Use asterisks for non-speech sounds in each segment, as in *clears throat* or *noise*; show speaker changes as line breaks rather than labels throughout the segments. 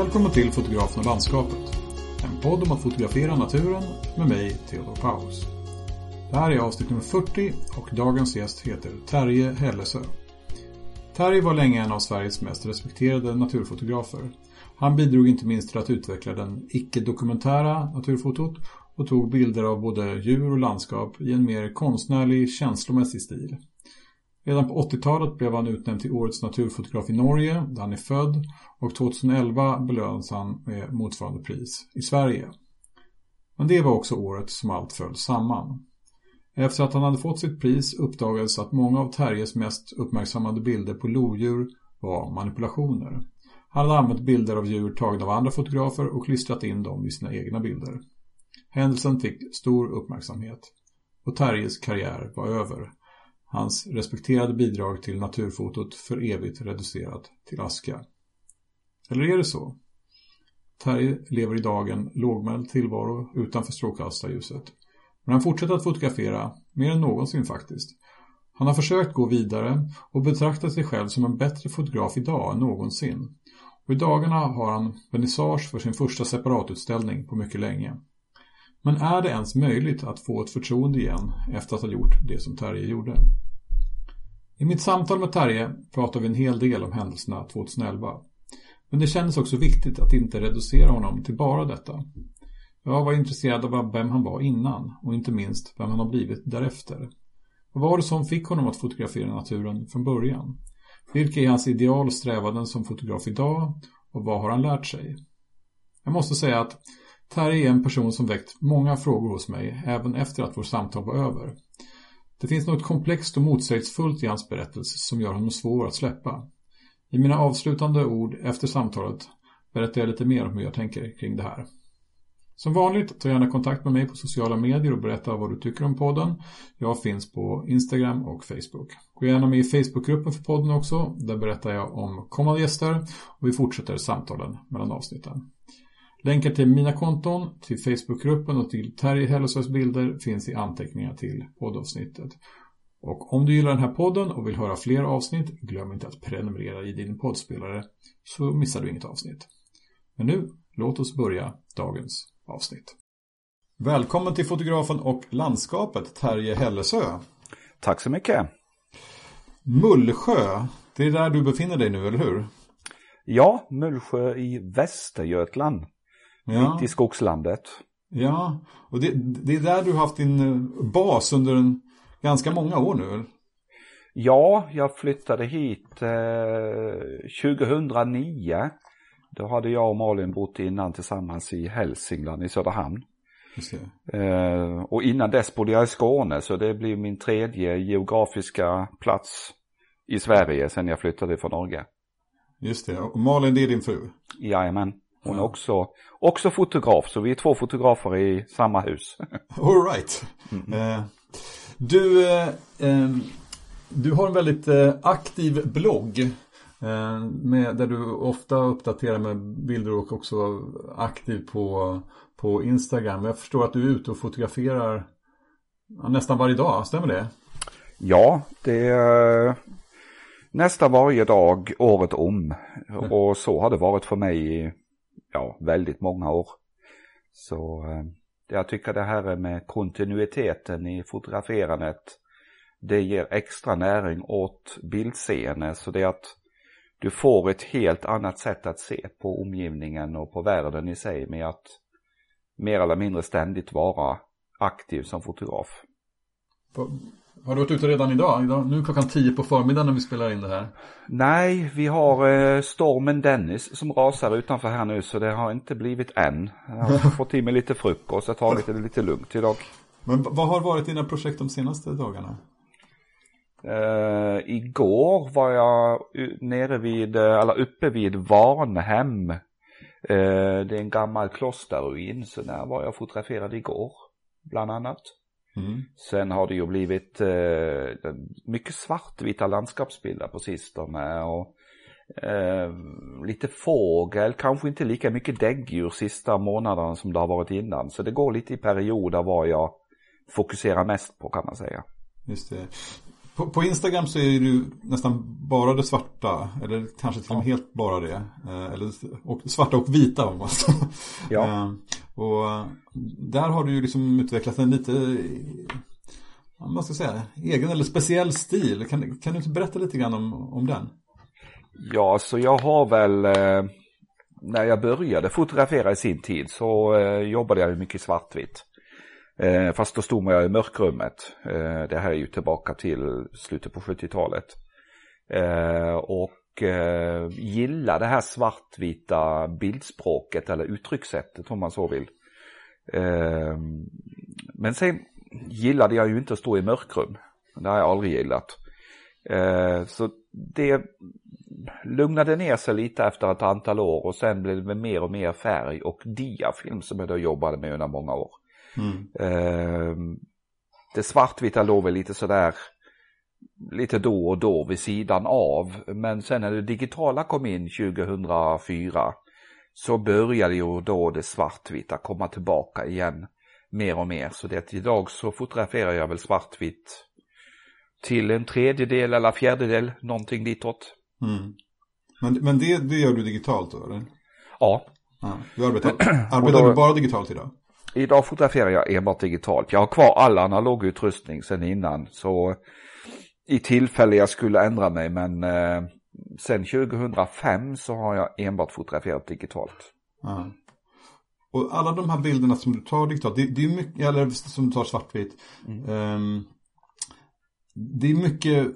Välkommen till Fotografen och landskapet. En podd om att fotografera naturen med mig, Theodor Paus. Det här är avsnitt nummer 40 och dagens gäst heter Terje Hellesö. Terje var länge en av Sveriges mest respekterade naturfotografer. Han bidrog inte minst till att utveckla den icke-dokumentära naturfotot och tog bilder av både djur och landskap i en mer konstnärlig, känslomässig stil. Redan på 80-talet blev han utnämnd till Årets naturfotograf i Norge, där han är född, och 2011 belönades han med motsvarande pris i Sverige. Men det var också året som allt föll samman. Efter att han hade fått sitt pris uppdagades att många av Terjes mest uppmärksammade bilder på lodjur var manipulationer. Han hade använt bilder av djur tagna av andra fotografer och klistrat in dem i sina egna bilder. Händelsen fick stor uppmärksamhet och Terjes karriär var över. Hans respekterade bidrag till naturfotot för evigt reducerat till aska. Eller är det så? Terje lever idag en lågmäld tillvaro utanför strålkastarljuset. Men han fortsätter att fotografera, mer än någonsin faktiskt. Han har försökt gå vidare och betraktar sig själv som en bättre fotograf idag än någonsin. Och i dagarna har han vernissage för sin första separatutställning på mycket länge. Men är det ens möjligt att få ett förtroende igen efter att ha gjort det som Terje gjorde? I mitt samtal med Terje pratar vi en hel del om händelserna 2011. Men det kändes också viktigt att inte reducera honom till bara detta. Jag var intresserad av vem han var innan och inte minst vem han har blivit därefter. Vad var det som fick honom att fotografera naturen från början? Vilka är hans ideal och strävanden som fotograf idag och vad har han lärt sig? Jag måste säga att Terje är en person som väckt många frågor hos mig även efter att vårt samtal var över. Det finns något komplext och motsägelsefullt i hans berättelse som gör honom svår att släppa. I mina avslutande ord efter samtalet berättar jag lite mer om hur jag tänker kring det här. Som vanligt, ta gärna kontakt med mig på sociala medier och berätta vad du tycker om podden. Jag finns på Instagram och Facebook. Gå gärna med i Facebookgruppen för podden också. Där berättar jag om kommande gäster och vi fortsätter samtalen mellan avsnitten. Länkar till mina konton, till Facebookgruppen och till Terje Hellesös bilder finns i anteckningar till poddavsnittet. Och om du gillar den här podden och vill höra fler avsnitt, glöm inte att prenumerera i din poddspelare så missar du inget avsnitt. Men nu, låt oss börja dagens avsnitt. Välkommen till fotografen och landskapet Terje Hellesö.
Tack så mycket.
Mullsjö, det är där du befinner dig nu, eller hur?
Ja, Mullsjö i Västergötland. Ja. Mitt i skogslandet.
Ja, och det, det är där du har haft din eh, bas under en, ganska många år nu.
Ja, jag flyttade hit eh, 2009. Då hade jag och Malin bott innan tillsammans i Hälsingland i Söderhamn. Eh, och innan dess bodde jag i Skåne så det blir min tredje geografiska plats i Sverige sen jag flyttade från Norge.
Just det, och Malin det är din fru?
Jajamän. Hon är också, också fotograf, så vi är två fotografer i samma hus. *laughs*
All right. Mm. Eh, du, eh, du har en väldigt eh, aktiv blogg. Eh, med, där du ofta uppdaterar med bilder och också aktiv på, på Instagram. Jag förstår att du är ute och fotograferar nästan varje dag, stämmer det?
Ja, det är nästan varje dag året om. *laughs* Och så har det varit för mig ja, väldigt många år. Så eh, jag tycker det här med kontinuiteten i fotograferandet, det ger extra näring åt bildseende. Så det är att du får ett helt annat sätt att se på omgivningen och på världen i sig med att mer eller mindre ständigt vara aktiv som fotograf.
Har du varit ute redan idag? idag? Nu är klockan tio på förmiddagen när vi spelar in det här.
Nej, vi har eh, stormen Dennis som rasar utanför här nu så det har inte blivit än. Jag har fått i mig lite frukost och tagit det lite lugnt idag.
Men vad har varit dina projekt de senaste dagarna?
Uh, igår var jag nere vid, eller uppe vid Varnhem. Uh, det är en gammal klosterruin, så där var jag fotograferad igår, bland annat. Mm. Sen har det ju blivit eh, mycket svartvita landskapsbilder på sistone och eh, lite fågel, kanske inte lika mycket däggdjur sista månaderna som det har varit innan. Så det går lite i perioder vad jag fokuserar mest på kan man säga.
Just det.
På, på, Instagram så är det nästan bara det svarta, eller kanske till och med helt bara det. Eh, eller, och, svarta och vita om man så. Ja. Och där har du ju liksom utvecklat en lite, vad man ska säga, egen eller speciell stil. Kan, kan du inte berätta lite grann om, om den?
Ja, så jag har väl, eh, när jag började fotografera i sin tid så eh, jobbade jag mycket svartvitt. Eh, fast då stod man i mörkrummet. Det här är ju tillbaka till slutet på 70-talet. Och eh, gillar det här svartvita bildspråket eller uttryckssättet om man så vill. Eh, men sen gillade jag ju inte att stå i mörkrum. Det har jag aldrig gillat. Eh, så det lugnade ner sig lite efter ett antal år och sen blev det mer och mer färg och diafilm som jag då jobbade med under många år. Mm. Eh, det svartvita låg väl lite sådär lite då och då vid sidan av. Men sen när det digitala kom in 2004 så började ju då det svartvita komma tillbaka igen mer och mer. Så det idag så fotograferar jag väl svartvitt till en tredjedel eller fjärdedel, någonting ditåt. Mm.
Men, men det, det gör du digitalt då eller?
Ja.
ja du arbetar, *clears throat* arbetar då, du bara digitalt idag?
Idag fotograferar jag enbart digitalt. Jag har kvar all analog utrustning sedan innan. Så i tillfälle jag skulle ändra mig men eh, sen 2005 så har jag enbart fotograferat digitalt. Ja.
Och alla de här bilderna som du tar digitalt, det, det är mycket, eller som du tar svartvitt. Mm. Um, det är mycket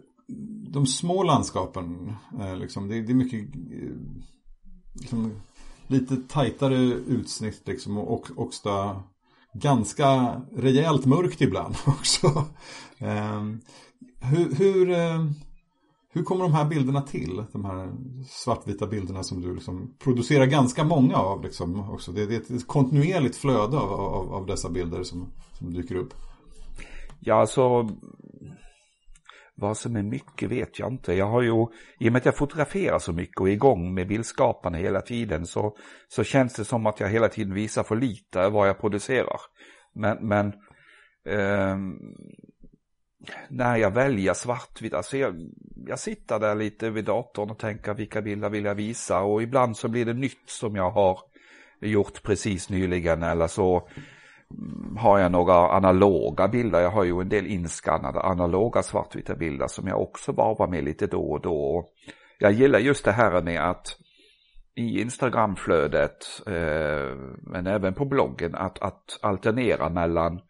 de små landskapen. Eh, liksom, det, det, är mycket eh, liksom, lite tajtare utsnitt liksom, och också ganska rejält mörkt ibland *laughs* också. Eh, hur, hur, eh, hur kommer de här bilderna till? De här svartvita bilderna som du liksom producerar ganska många av. Liksom, också. Det, det är ett kontinuerligt flöde av, av, av dessa bilder som, som dyker upp.
Ja, alltså vad som är mycket vet jag inte. Jag har ju, i och med att jag fotograferar så mycket och är igång med bildskaparna hela tiden så, så känns det som att jag hela tiden visar för lite vad jag producerar. Men, men eh, när jag väljer svartvitt, alltså jag, jag sitter där lite vid datorn och tänker vilka bilder vill jag visa och ibland så blir det nytt som jag har gjort precis nyligen eller så mm, har jag några analoga bilder. Jag har ju en del inskannade analoga svartvita bilder som jag också varvar med lite då och då. Jag gillar just det här med att i Instagramflödet, eh, men även på bloggen, att, att alternera mellan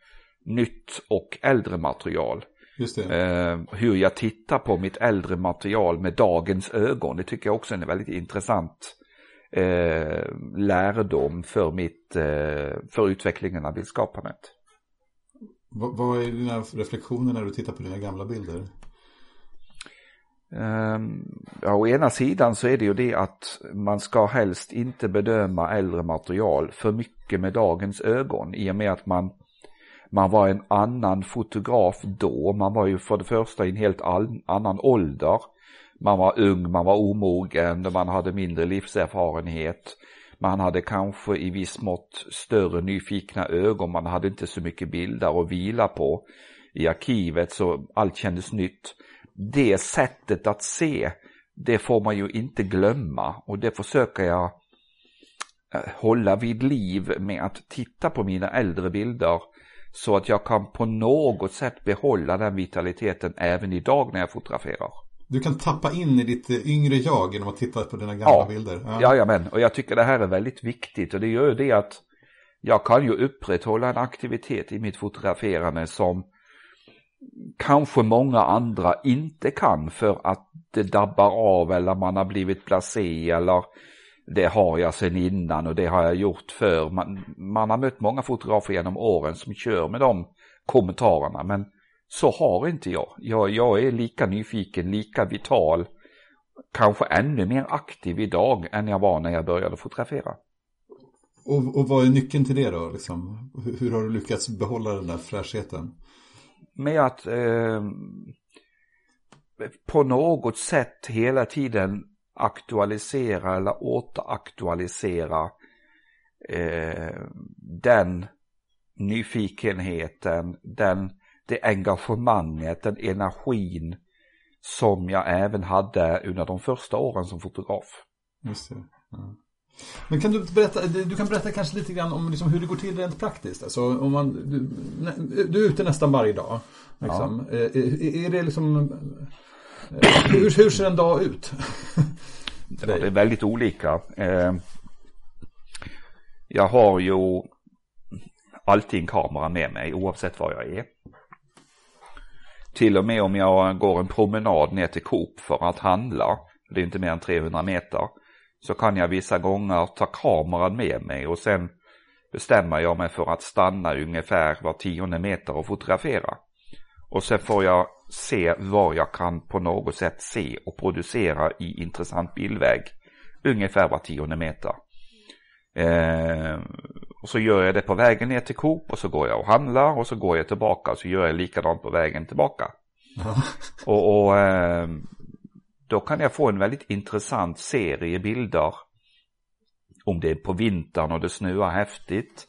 nytt och äldre material. Eh, hur jag tittar på mitt äldre material med dagens ögon, det tycker jag också är väldigt intressant eh, lärdom för, mitt, eh, för utvecklingen av bildskapandet.
Vad, vad är dina reflektioner när du tittar på dina gamla bilder?
Um, ja, å ena sidan så är det ju det att man ska helst inte bedöma äldre material för mycket med dagens ögon i och med att man, man var en annan fotograf då. Man var ju för det första i en helt annan ålder man var ung, man var omogen, man hade mindre livserfarenhet. Man hade kanske i viss mått större nyfikna ögon, man hade inte så mycket bilder att vila på i arkivet så allt kändes nytt. Det sättet att se, det får man ju inte glömma och det försöker jag eh, hålla vid liv med att titta på mina äldre bilder så att jag kan på något sätt behålla den vitaliteten även idag när jag fotograferar.
Du kan tappa in i ditt yngre jag genom att titta på dina gamla ja. bilder.
Ja. Jajamän, och jag tycker det här är väldigt viktigt och det gör det att jag kan ju upprätthålla en aktivitet i mitt fotograferande som kanske många andra inte kan för att det dabbar av eller man har blivit blasé eller det har jag sen innan och det har jag gjort för. Man, man har mött många fotografer genom åren som kör med de kommentarerna men så har inte jag. jag. Jag är lika nyfiken, lika vital, kanske ännu mer aktiv idag än jag var när jag började fotografera.
Och, och vad är nyckeln till det då? Liksom? Hur, hur, har du lyckats behålla den där fräschheten?
Med att eh, på något sätt hela tiden aktualisera eller återaktualisera eh, den nyfikenheten, den det engagemanget, den energin som jag även hade under de första åren som fotograf.
Just det. Ja. Men kan du berätta, du kan berätta kanske lite grann om liksom hur det går till rent praktiskt. Alltså om man, du, du är ute nästan varje dag. Liksom. Ja. Är, är, det liksom, Eh, hur, hur ser en dag ut? *laughs*
ja, det är väldigt olika. Eh, jag har ju alltid en kamera med mig oavsett var jag är. Till och med om jag går en promenad ner till Coop för att handla, det är inte mer än 300 meter, så kan jag vissa gånger ta kameran med mig och sen bestämmer jag mig för att stanna ungefär var tionde meter och fotografera. Och sen får jag se vad jag kan på något sätt se och producera i intressant bildväg. Ungefär var tionde meter. Eh, och så gör jag det på vägen ner till Coop och så går jag och handlar och så går jag tillbaka och så gör jag likadant på vägen tillbaka. *laughs* och, och eh, då kan jag få en väldigt intressant serie bilder. Om det är på vintern och det snöar häftigt.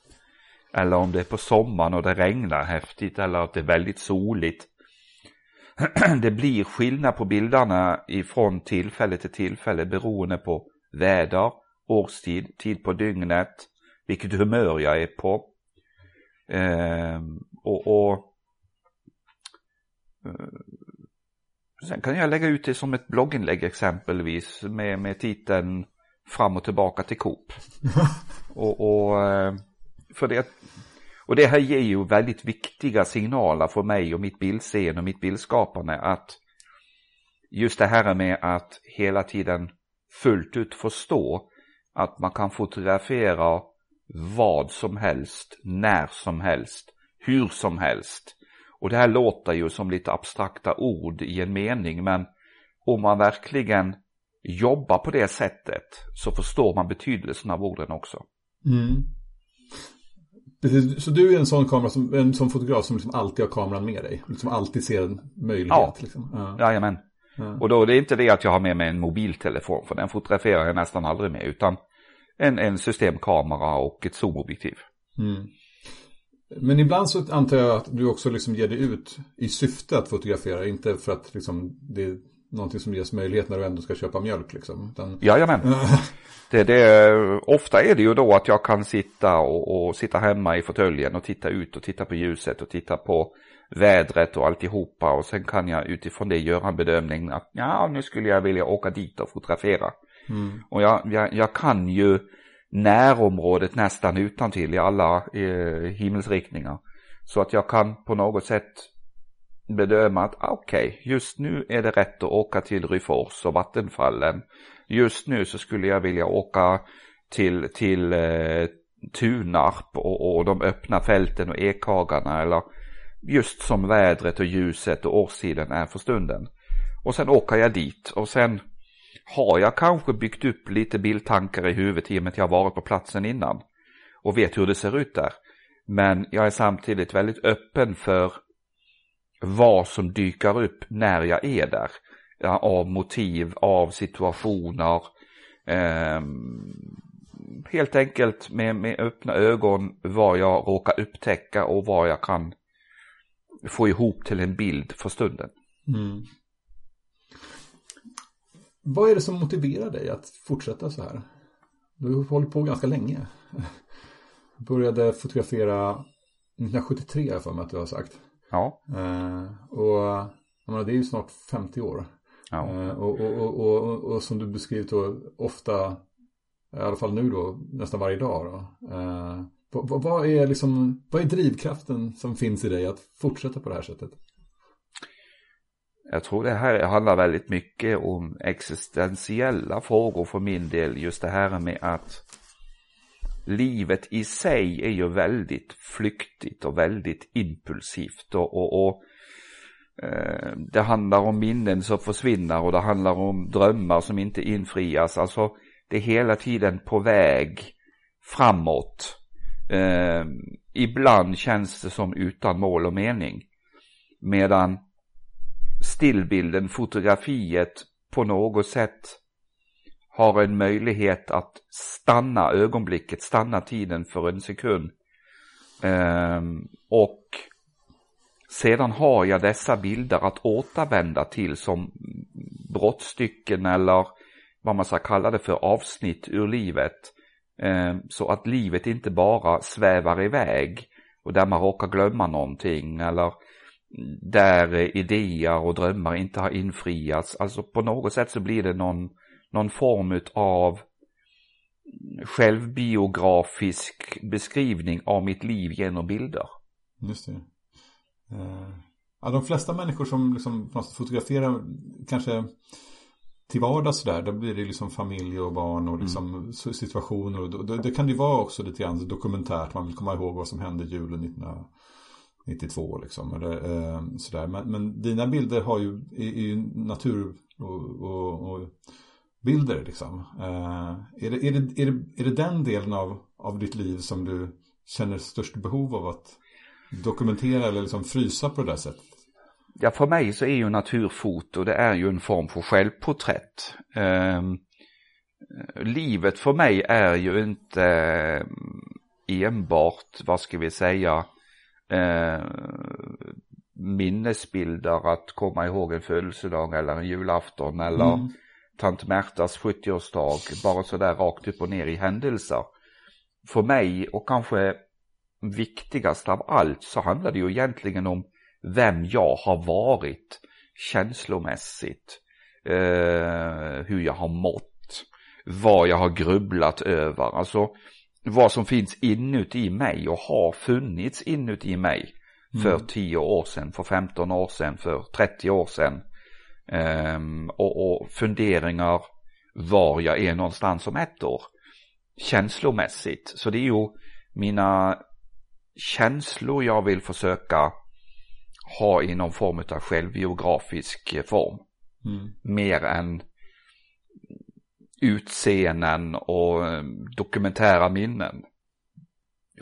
Eller om det är på sommaren och det regnar häftigt eller att det är väldigt soligt. *clears throat* det blir skillnad på bilderna ifrån tillfälle till tillfälle beroende på väder, årstid, tid på dygnet, vilket humör jag är på. Eh, och, och eh, Sen kan jag lägga ut det som ett blogginlägg exempelvis med, med titeln Fram och tillbaka till Coop. *laughs* och, och, eh, för det, och det här ger ju väldigt viktiga signaler för mig och mitt bildseende och mitt bildskapande att just det här med att hela tiden fullt ut förstå att man kan fotografera vad som helst, när som helst, hur som helst. Och det här låter ju som lite abstrakta ord i en mening men om man verkligen jobbar på det sättet så förstår man betydelsen av orden också. Mm.
Så du är en sån kamera som, en sån fotograf som liksom alltid har kameran med dig? Som alltid ser en möjlighet? Ja, liksom.
ja. jajamän. Ja. Och då är det inte det att jag har med mig en mobiltelefon för den fotograferar jag nästan aldrig med utan en, en systemkamera och ett zoomobjektiv. Mm.
Men ibland så antar jag att du också liksom ger dig ut i syfte att fotografera, inte för att liksom det någonting som ges möjlighet när du ändå ska köpa mjölk liksom. Utan...
Jajamän. *laughs* det, det, ofta är det ju då att jag kan sitta och, och sitta hemma i fåtöljen och titta ut och titta på ljuset och titta på vädret och alltihopa och sen kan jag utifrån det göra en bedömning att ja, nu skulle jag vilja åka dit och fotografera. Mm. Och jag, jag, jag kan ju närområdet nästan utan till i alla eh, himmelsriktningar. Så att jag kan på något sätt bedöma att ah, okej, okay, just nu är det rätt att åka till Ryfors och Vattenfallen. Just nu så skulle jag vilja åka till, till eh, Tunarp och, och de öppna fälten och ekhagarna eller just som vädret och ljuset och årstiden är för stunden. Och sen åker jag dit och sen har jag kanske byggt upp lite bildtankar i huvudet i och med att jag varit på platsen innan och vet hur det ser ut där. Men jag är samtidigt väldigt öppen för vad som dyker upp när jag är där. Ja, av motiv, av situationer. Eh, helt enkelt med, med öppna ögon vad jag råkar upptäcka och vad jag kan få ihop till en bild för stunden. Mm.
Vad är det som motiverar dig att fortsätta så här? Du har hållit på ganska länge. Började fotografera 1973 för mig att du har sagt.
Ja.
Eh, och menar, det är ju snart 50 år. Ja. Eh, och, och, och, och, som du beskrivit då ofta, i alla fall nu då, nästan varje dag då. Eh, vad, vad, är liksom, vad är drivkraften som finns i dig att fortsätta på det här sättet?
Jag tror det här handlar väldigt mycket om existentiella frågor för min del. Just det här med att livet i sig är ju väldigt flyktigt och väldigt impulsivt och, och, och eh, det handlar om minnen som försvinner och det handlar om drömmar som inte infrias. Alltså det är hela tiden på väg framåt. Eh, ibland känns det som utan mål och mening. Medan stillbilden, fotografiet på något sätt har en möjlighet att stanna ögonblicket, stanna tiden för en sekund. Um, och Sedan har jag dessa bilder att återvända till som brottstycken eller vad man ska kalla det för avsnitt ur livet. Ehm, så att livet inte bara svävar iväg och där man råkar glömma någonting eller där idéer och drömmar inte har infriats. Alltså på något sätt så blir det någon, någon form av självbiografisk beskrivning av mitt liv genom bilder.
Just det. Eh, ja, de flesta människor som liksom fotograferar kanske till vardags där, då blir det liksom familj och barn och liksom mm. situationer. Och det, det, kan ju vara också lite grann dokumentärt, man vill komma ihåg vad som hände julen 1992 liksom. Eller, eh, sådär. Men, men, dina bilder har ju, är, är natur och, och, och, bilder liksom. Eh, är, det, är, det, är, det, är det den delen av, av ditt liv som du känner störst behov av att dokumentera eller liksom frysa på det där sättet?
Ja, för mig så är ju naturfoto, det är ju en form för självporträtt. Eh, livet för mig är ju inte eh, enbart, vad ska vi säga, eh, minnesbilder att komma ihåg en födelsedag eller en julafton eller mm. Tant Märtas 70-årsdag, bara sådär rakt upp och ner i händelser. För mig och kanske viktigast av allt så handlar det ju egentligen om vem jag har varit känslomässigt, eh, hur jag har mått, vad jag har grubblat över, alltså vad som finns inuti mig och har funnits inuti mig för mm. 10 år sedan, för 15 år sedan, för 30 år sedan. Um, och, och funderingar var jag är någonstans om ett år. Känslomässigt. Så det är ju mina känslor jag vill försöka ha i någon form av självbiografisk form. Mm. Mer än utseenden och eh, dokumentära minnen.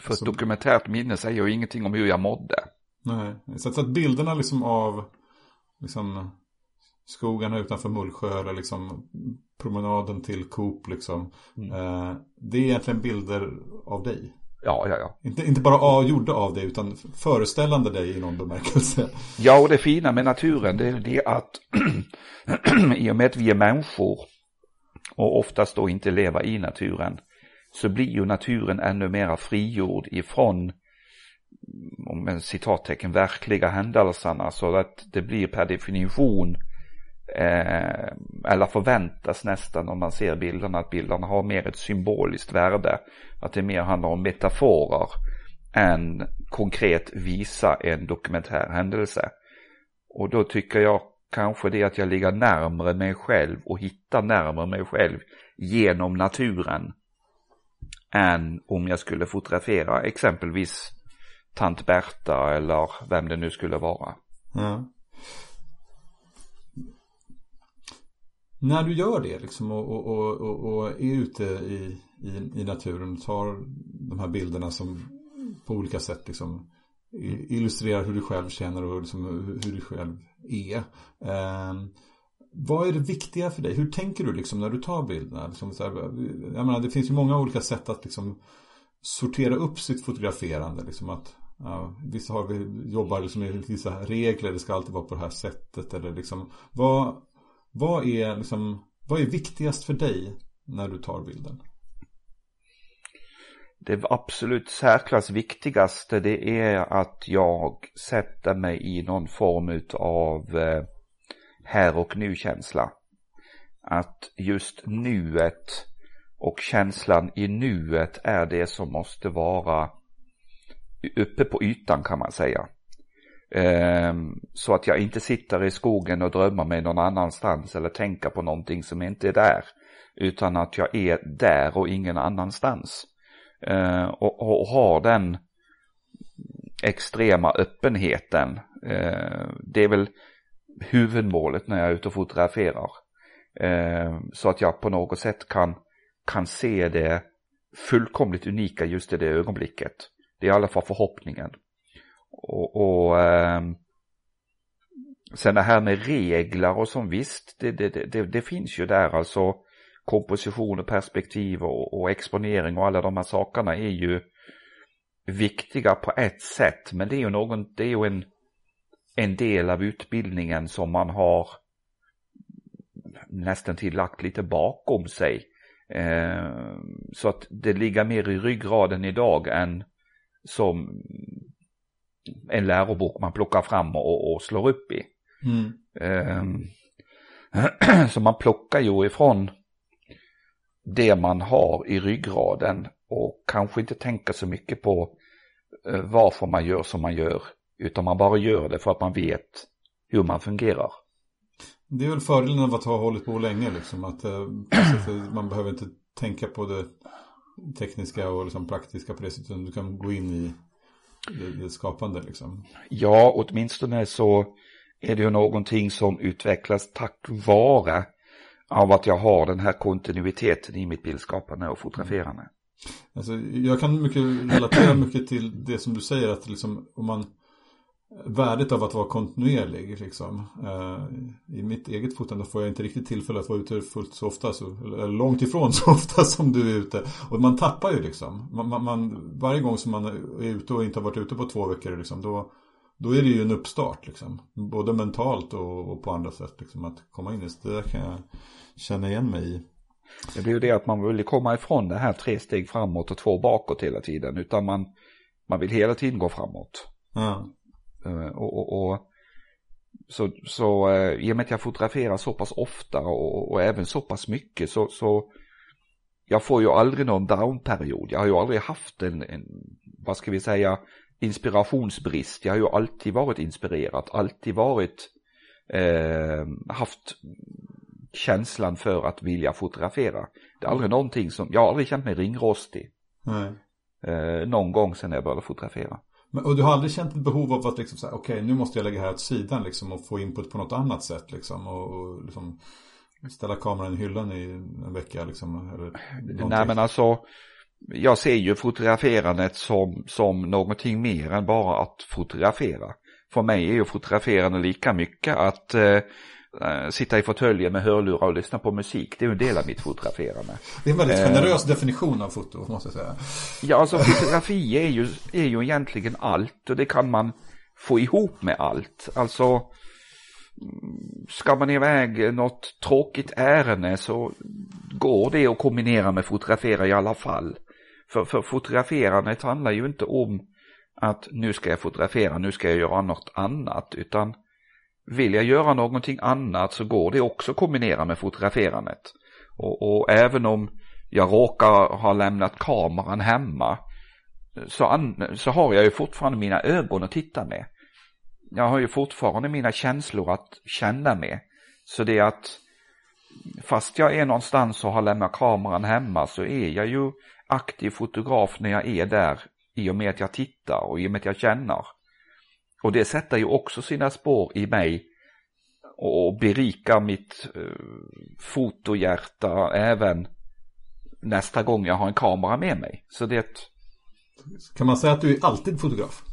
För alltså, ett dokumentärt minne säger ju ingenting om hur jag mådde.
Nej, så att bilderna liksom av liksom skogarna utanför Mullsjö eller liksom promenaden till Coop liksom. Mm. Eh, det är egentligen bilder av dig.
Ja, ja, ja.
Inte, inte bara gjorda av dig utan föreställande dig i någon bemärkelse.
Ja, och det fina med naturen det är det att *clears throat* i och med att vi är människor och oftast då inte lever i naturen så blir ju naturen ännu mera frigjord ifrån om en citattecken verkliga händelserna så att det blir per definition eh, eller förväntas nästan om man ser bilderna att bilderna har mer ett symboliskt värde. Att det mer handlar om metaforer än konkret visa en dokumentär händelse. Och då tycker jag kanske det att jag ligger närmare mig själv och hittar närmare mig själv genom naturen än om jag skulle fotografera exempelvis tant Berta eller vem det nu skulle vara. Mm.
När du gör det liksom och, och, och, och är ute i, i, i naturen tar de här bilderna som på olika sätt liksom illustrerar hur du själv känner och liksom hur du själv är. Eh, vad är det viktiga för dig? Hur tänker du liksom när du tar bilderna? Liksom så här, jag menar, det finns ju många olika sätt att liksom sortera upp sitt fotograferande. Liksom att, ja, vissa har, jobbar liksom med vissa regler, det ska alltid vara på det här sättet. Eller liksom, vad, vad, är, liksom, vad är viktigast för dig när du tar bilden?
Det absolut särklass viktigaste det är att jag sätter mig i någon form av eh, här och nu-känsla. Att just nuet och känslan i nuet är det som måste vara uppe på ytan kan man säga. Ehm, så att jag inte sitter i skogen och drömmer mig någon annanstans eller tänker på någonting som inte är där. Utan att jag är där och ingen annanstans. Ehm, och, och har den extrema öppenheten. Ehm, det är väl huvudmålet när jag är ute och fotograferar. Så att jag på något sätt kan, kan se det fullkomligt unika just i det ögonblicket. Det är i alla fall förhoppningen. Och, och eh, sen det här med regler och som visst, det, det, det, det finns ju där alltså komposition och perspektiv och, och, exponering och alla de här sakerna är ju viktiga på ett sätt. Men det är ju någon, det är ju en, en del av utbildningen som man har nästan till lagt lite bakom sig. Eh, så att det ligger mer i ryggraden idag än som en lärobok man plockar fram och, och slår upp i. Mm. Eh, *clears throat* så man plockar ju ifrån det man har i ryggraden och kanske inte tänker så mycket på eh, varför man gör som man gör. Utan man bara gör det för att man vet hur man fungerar.
Det är väl fördelen av att ha hållit på länge liksom. Att eh, man behöver inte tänka på det tekniska och liksom praktiska på det sättet. Du kan gå in i det, det skapande liksom.
Ja, åtminstone så är det ju någonting som utvecklas tack vare av att jag har den här kontinuiteten i mitt bildskapande och fotograferande.
Alltså, jag kan mycket relatera mycket till det som du säger att liksom, om man värdet av att vara kontinuerlig. Liksom. Uh, I mitt eget fotande får jag inte riktigt tillfälle att vara ute fullt så ofta, så, eller långt ifrån *laughs* så ofta som du är ute. Och man tappar ju liksom. Man, man, man, varje gång som man är ute och inte har varit ute på två veckor, liksom, då, då är det ju en uppstart. Liksom. Både mentalt och, och på andra sätt. Liksom, att komma in i. Det där kan jag känna igen mig i.
Det blir ju det att man vill komma ifrån det här tre steg framåt och två bakåt hela tiden. Utan man, man vill hela tiden gå framåt. Ja. Uh, och, och, och, så, så uh, i och med att jag fotograferar så pass ofta och, och även så pass mycket så, så jag får ju aldrig någon downperiod. Jag har ju aldrig haft en, en, vad ska vi säga, inspirationsbrist. Jag har ju alltid varit inspirerad, alltid varit, eh, haft känslan för att vilja fotografera. Det är aldrig någonting som, jag har aldrig känt mig ringrostig. Nej. Eh, någon gång sedan jag började fotografera.
Men, och du har aldrig känt ett behov av att liksom säga, okej okay, nu måste jag lägga här åt sidan liksom och få input på något annat sätt liksom och, och liksom ställa kameran i hyllan i en vecka liksom? Eller
Nej men alltså, jag ser ju fotograferandet som, som någonting mer än bara att fotografera. För mig är ju fotograferande lika mycket att eh, sitta i fåtöljen med hörlurar och lyssna på musik. Det är ju en del av mitt fotograferande.
Det är en väldigt generös äh, definition av foto, måste jag säga.
Ja, alltså fotografi är ju, är ju egentligen allt och det kan man få ihop med allt. Alltså, ska man iväg något tråkigt ärende så går det att kombinera med fotografera i alla fall. För, för fotograferandet handlar ju inte om att nu ska jag fotografera, nu ska jag göra något annat, utan vill jag göra någonting annat så går det också att kombinera med fotograferandet. Och, och även om jag råkar ha lämnat kameran hemma så, an, så har jag ju fortfarande mina ögon att titta med. Jag har ju fortfarande mina känslor att känna med. Så det är att fast jag är någonstans och har lämnat kameran hemma så är jag ju aktiv fotograf när jag är där i och med att jag tittar och i och med att jag känner. Och det sätter ju också sina spår i mig och berikar mitt eh, fotohjärta även nästa gång jag har en kamera med mig. Så det
Kan man säga att du är alltid fotograf?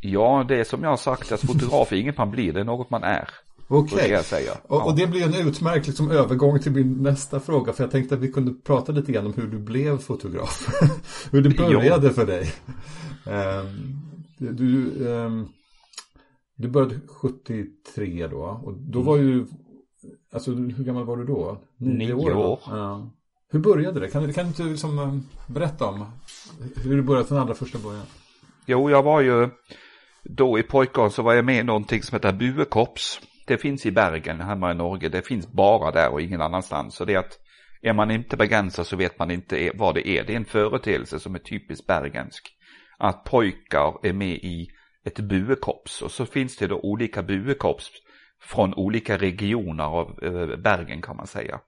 Ja, det är som jag har sagt att fotograf är inget man blir, det är något man är.
Okej, okay. och, och, det blir en utmärkt liksom, övergång till min nästa fråga. För jag tänkte att vi kunde prata lite grann om hur du blev fotograf. *laughs* hur det började för dig. Um, du, um, du började 73 då. Och då var ju, alltså hur gammal var du då?
Nio, Nio år. år.
Ja. Hur började det? Kan, kan du liksom ehm, berätta om hur det började från allra första början?
Jo, jag var ju då i pojkar så var jag med i någonting som heter Buekops. Det finns i Bergen hemma i Norge. Det finns bara där och ingen annanstans. Så det är att är man inte begränsad så vet man inte e-, vad det är. Det är en företeelse som är typiskt bergensk. Att pojkar är med i ett buekorps och så finns det då olika buekorps från olika regioner av eh, Bergen kan man säga.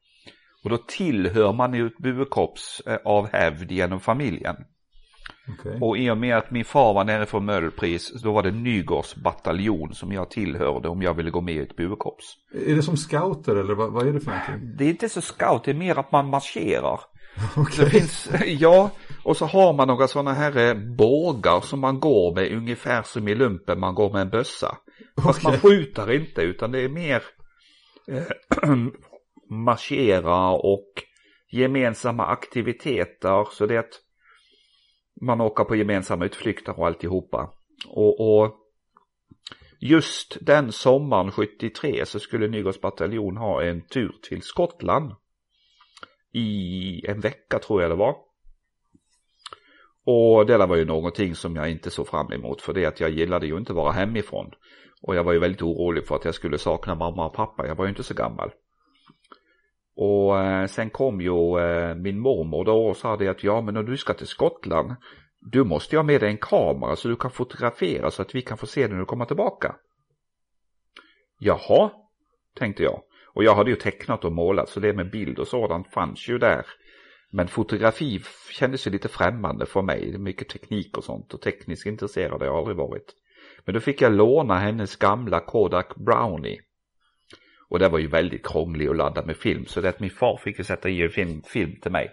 Och då tillhör man ju ett buekorps eh, av hävd genom familjen. Okay. Och i och med att min far var nere från Möllpris, då var det Nygårds bataljon som jag tillhörde om jag ville gå med i ett buekorps.
Är det som scouter eller vad, vad, är det för någonting?
Det är inte så scout, det är mer att man marscherar. *laughs* Okay. Det finns, *laughs* ja, och så har man några sådana här eh, bågar som man går med ungefär som i lumpen man går med en bössa. Fast okay. man skjuter inte utan det är mer eh, *clears throat* marschera och gemensamma aktiviteter. Så det är att man åker på gemensamma utflykter och alltihopa. Och, och just den sommaren 73 så skulle Nygårds bataljon ha en tur till Skottland. I en vecka tror jag det var. Och det där var ju någonting som jag inte såg fram emot för det att jag gillade ju inte vara hemifrån. Och jag var ju väldigt orolig för att jag skulle sakna mamma och pappa, jag var ju inte så gammal. Och eh, sen kom ju eh, min mormor då och sa det att ja men om du ska till Skottland du måste ju ha med dig en kamera så du kan fotografera så att vi kan få se när du kommer tillbaka. Jaha, tänkte jag. Och jag hade ju tecknat och målat så det med bild och sådant fanns ju där. Men fotografi kändes ju lite främmande för mig. Mycket teknik och sånt och tekniskt intresserad har jag aldrig varit. Men då fick jag låna hennes gamla Kodak Brownie. Och det var ju väldigt krånglig att ladda med film så det att min far fick ju sätta i en film, film till mig.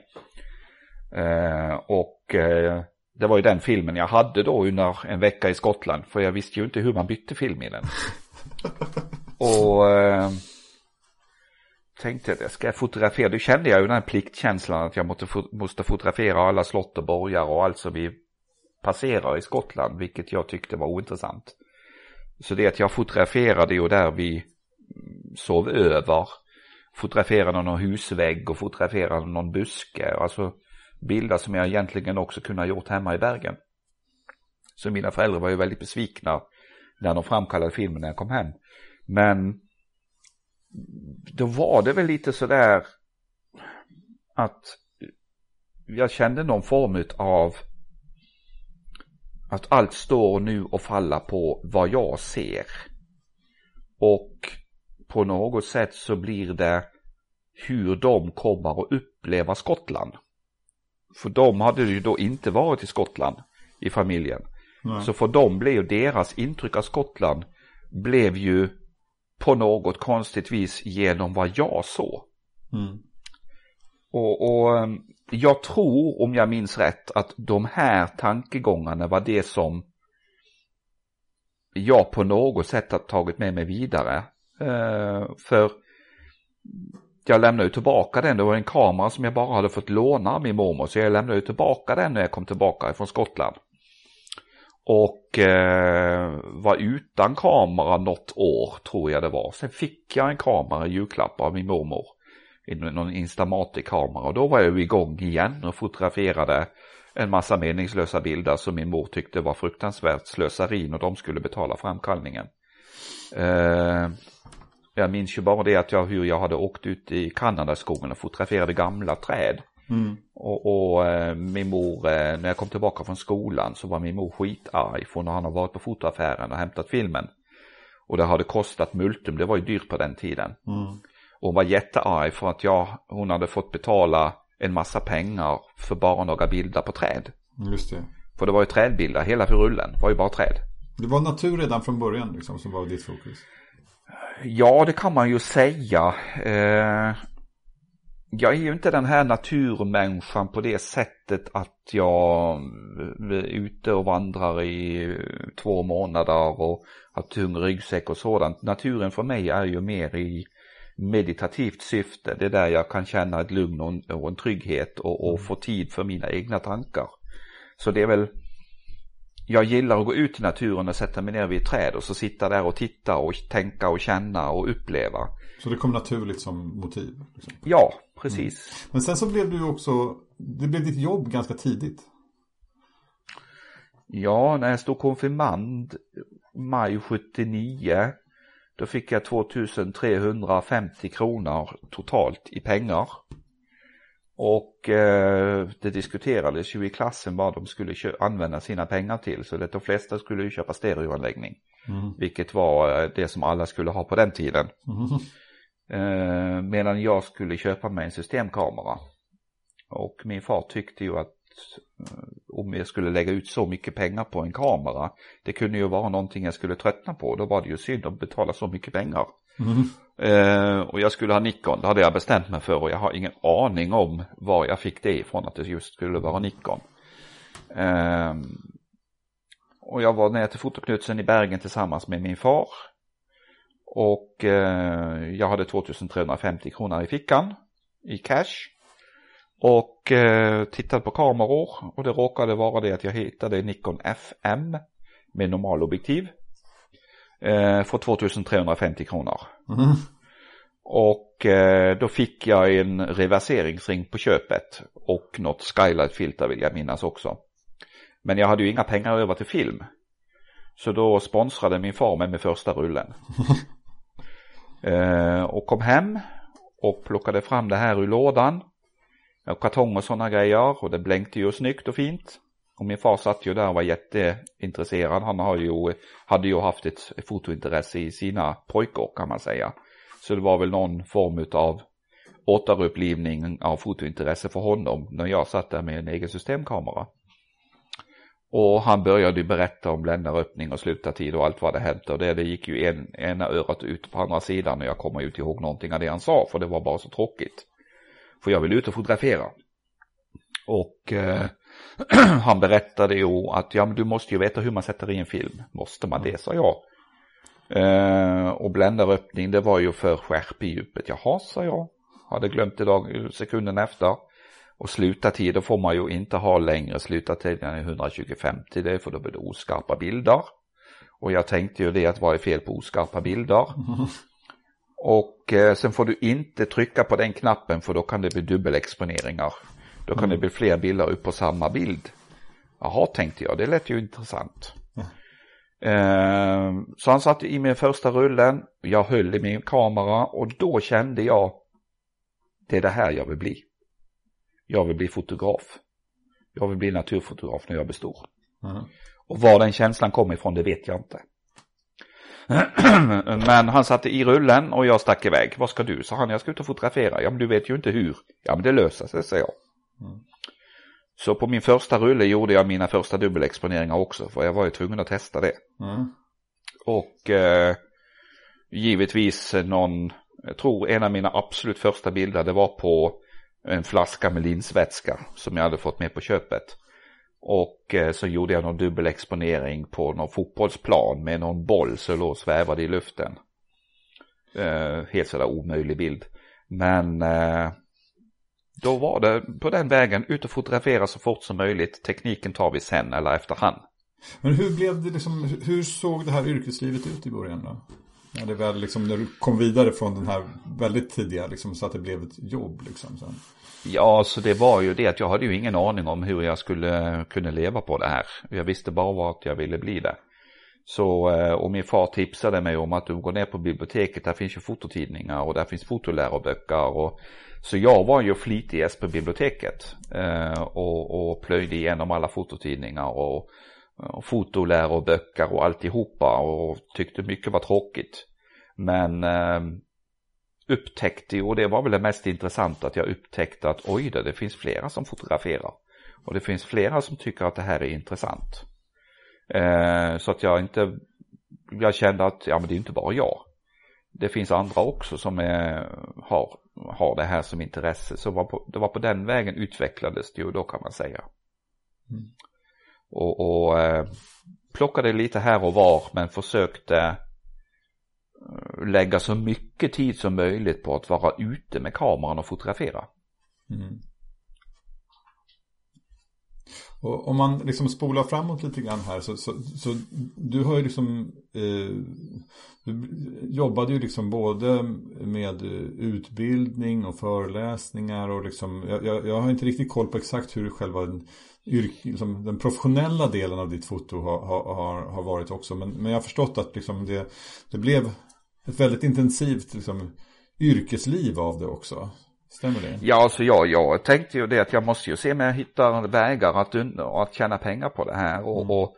Eh, och eh, det var ju den filmen jag hade då under en vecka i Skottland. För jag visste ju inte hur man bytte film i den. *laughs* och eh, tänkte att jag ska fotografera. Då kände jag ju den här pliktkänslan att jag måste, måste fotografera alla slott och borgar och allt som vi passerar i Skottland. Vilket jag tyckte var ointressant. Så det att jag fotograferade ju där vi sov över. Fotograferade någon husvägg och fotograferade någon buske. Alltså bilder som jag egentligen också kunde ha gjort hemma i Bergen. Så mina föräldrar var ju väldigt besvikna när de framkallade filmen när jag kom hem. Men då var det väl lite sådär att jag kände någon form av att allt står nu och faller på vad jag ser. Och på något sätt så blir det hur de kommer att uppleva Skottland. För de hade ju då inte varit i Skottland i familjen. Nej. Så för dem blev ju deras intryck av Skottland blev ju på något konstigt vis genom vad jag såg. Mm. Och, och, ehm, jag tror, om jag minns rätt, att de här tankegångarna var det som jag på något sätt har tagit med mig vidare. Eh, för jag lämnade ju tillbaka den, det var en kamera som jag bara hade fått låna av min mormor så jag lämnade ju tillbaka den när jag kom tillbaka från Skottland. Och eh, var utan kamera något år tror jag det var. Sen fick jag en kamera i julklapp av min mormor. Någon Instamatic-kamera och då var jag igång igen och fotograferade en massa meningslösa bilder som min mor tyckte var fruktansvärt slöseri och de skulle betala framkallningen. Eh, jag minns ju bara det att jag, hur jag hade åkt ut i Kanadaskogen och fotograferade gamla träd. Mm. Och, och eh, min mor, eh, när jag kom tillbaka från skolan så var min mor skitarg för när han har varit på fotoaffären och hämtat filmen. Och det hade kostat multum, det var ju dyrt på den tiden. Mm. Och hon var jättearg för att jag, hon hade fått betala en massa pengar för bara några bilder på träd.
Just det.
För det var ju trädbilder, hela rullen var ju bara träd.
Det var natur redan från början liksom som var ditt fokus?
Ja, det kan man ju säga. Eh, jag är ju inte den här naturmänniskan på det sättet att jag mm, är ute och vandrar i två månader och har tung ryggsäck och sådant. Naturen för mig är ju mer i meditativt syfte. Det är där jag kan känna ett lugn och en trygghet och, och få tid för mina egna tankar. Så det är väl jag gillar att gå ut i naturen och sätta mig ner vid ett träd och så sitta där och titta och tänka och känna och uppleva.
Så det kom naturligt som motiv?
Liksom. Ja, precis.
Mm. Men sen så blev du också, det blev ditt jobb ganska tidigt.
Ja, när jag stod konfirmand maj 79 då fick jag 2350 kronor totalt i pengar. Och eh, det diskuterades ju i klassen vad de skulle använda sina pengar till. Så det de flesta skulle ju köpa stereoanläggning. Mm. Vilket var eh, det som alla skulle ha på den tiden. Mm. Eh, medan jag skulle köpa mig en systemkamera. Och min far tyckte ju att eh, om jag skulle lägga ut så mycket pengar på en kamera. Det kunde ju vara någonting jag skulle tröttna på. Då var det ju synd att betala så mycket pengar. Mm. Eh, och jag skulle ha Nikon, det hade jag bestämt mig för och jag har ingen aning om var jag fick det ifrån att det just skulle vara Nikon. Eh, och jag var ner till fotoknutsen i Bergen tillsammans med min far. Och eh, jag hade 2350 kronor i fickan i cash. Och eh, tittade på kameror och det råkade vara det att jag hittade Nikon FM med normalobjektiv. Eh, för 2350 kronor.
Mm.
Och eh, då fick jag en reverseringsring på köpet och något skylight-filter vill jag minnas också. Men jag hade ju inga pengar över till film. Så då sponsrade min far mig med första rullen. *laughs* eh, och kom hem och plockade fram det här ur lådan. Kartong och sådana grejer och det blänkte ju snyggt och fint. Och min far satt ju där och var jätteintresserad. Han har ju, hade ju haft ett fotointresse i sina pojkår kan man säga. Så det var väl någon form av återupplivning av fotointresse för honom när jag satt där med en egen systemkamera. Och han började berätta om bländaröppning och slutartid och allt vad det hänt. Och det, det gick ju en, ena örat ut på andra sidan och jag kommer ju inte ihåg någonting av det han sa för det var bara så tråkigt. För jag ville ut och fotografera. Och eh, *clears throat* han berättade ju att ja men du måste ju veta hur man sätter i en film. Måste man det, sa jag. Eh, och bländaröppning det var ju för skärp i djupet. Jaha, sa jag. Hade glömt det dag, sekunden efter. Och slutartider får man ju inte ha längre slutartid än 125 till det för då blir det oskarpa bilder. Och jag tänkte ju det att vad är fel på oskarpa bilder? *laughs* Och eh, sen får du inte trycka på den knappen för då kan det bli dubbelexponeringar. Då kan mm. det bli fler bilder upp på samma bild. Jaha, tänkte jag, det lät ju intressant. Mm. så han satte i min första rullen, jag höll i min kamera och då kände jag, det är det här jag vill bli. Jag vill bli fotograf. Jag vill bli naturfotograf när jag blir stor. Mm. Och var den känslan kom ifrån, det vet jag inte. *clears throat* Men han satte i rullen och jag stack iväg. Vad ska du? sa han. Jag ska ut och fotografera. Ja men du vet ju inte hur. Ja men det löser sig, sa jag. Mm. Så på min första rulle gjorde jag mina första dubbelexponeringar också. För jag var ju tvungen att testa det. Mm. Och eh, givetvis någon, jag tror en av mina absolut första bilder det var på en flaska med linsvätska som jag hade fått med på köpet. Och eh, så gjorde jag någon dubbelexponering på någon fotbollsplan med någon boll som låg och svävade i luften. Eh, helt sådär omöjlig bild. Men eh, då var det på den vägen ut och fotografera så fort som möjligt. Tekniken tar vi sen eller efterhand.
Men hur blev det liksom, hur såg det här yrkeslivet ut i början då? När, det väl liksom, när du kom vidare från den här väldigt tidiga, liksom, så att det blev ett jobb liksom. Sen.
Ja, så det var ju det att jag hade ju ingen aning om hur jag skulle kunna leva på det här. Jag visste bara att jag ville bli det. Så, eh, och min far tipsade mig om att du går ner på biblioteket, där finns ju fototidningar och där finns fotoläroböcker. Och, så jag var ju flitigast på biblioteket eh, och, och plöjde igenom alla fototidningar och, och fotoläroböcker och alltihopa och tyckte mycket var tråkigt. Men eh, upptäckte, och det var väl det mest intressanta, att jag upptäckte att oj då, det finns flera som fotograferar. Och det finns flera som tycker att det här är intressant. Eh, så att jag inte, jag kände att ja men det är inte bara jag. Det finns andra också som är, har, har det här som intresse. Så var på, det var på den vägen utvecklades det ju då kan man säga. Mm. Och, och eh, plockade lite här och var men försökte lägga så mycket tid som möjligt på att vara ute med kameran och fotografera. Mm.
Och om man liksom spolar framåt lite grann här så, så, så du har ju liksom eh, du jobbade ju liksom både med utbildning och föreläsningar och liksom jag, jag har inte riktigt koll på exakt hur själva den, liksom, den professionella delen av ditt foto har, har, har varit också men, men jag har förstått att liksom det, det blev ett väldigt intensivt liksom, yrkesliv av det också. Stämmer det?
Ja, alltså jag, jag tänkte ju det att jag måste ju se om jag hittar vägar att, att tjäna pengar på det här. Och, mm. och,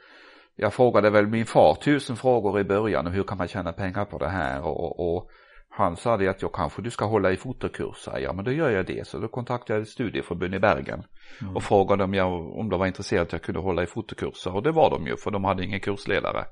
jag frågade väl min far tusen frågor i början om hur kan man tjäna pengar på det här. Och, och han sa det att jag kanske du ska hålla i fotokurser. Ja men då gör jag det. Så då kontaktade jag ett studieförbund i Bergen. Mm. Och frågade om, jag, om de var intresserade att jag kunde hålla i fotokurser. Och det var de ju för de hade ingen kursledare.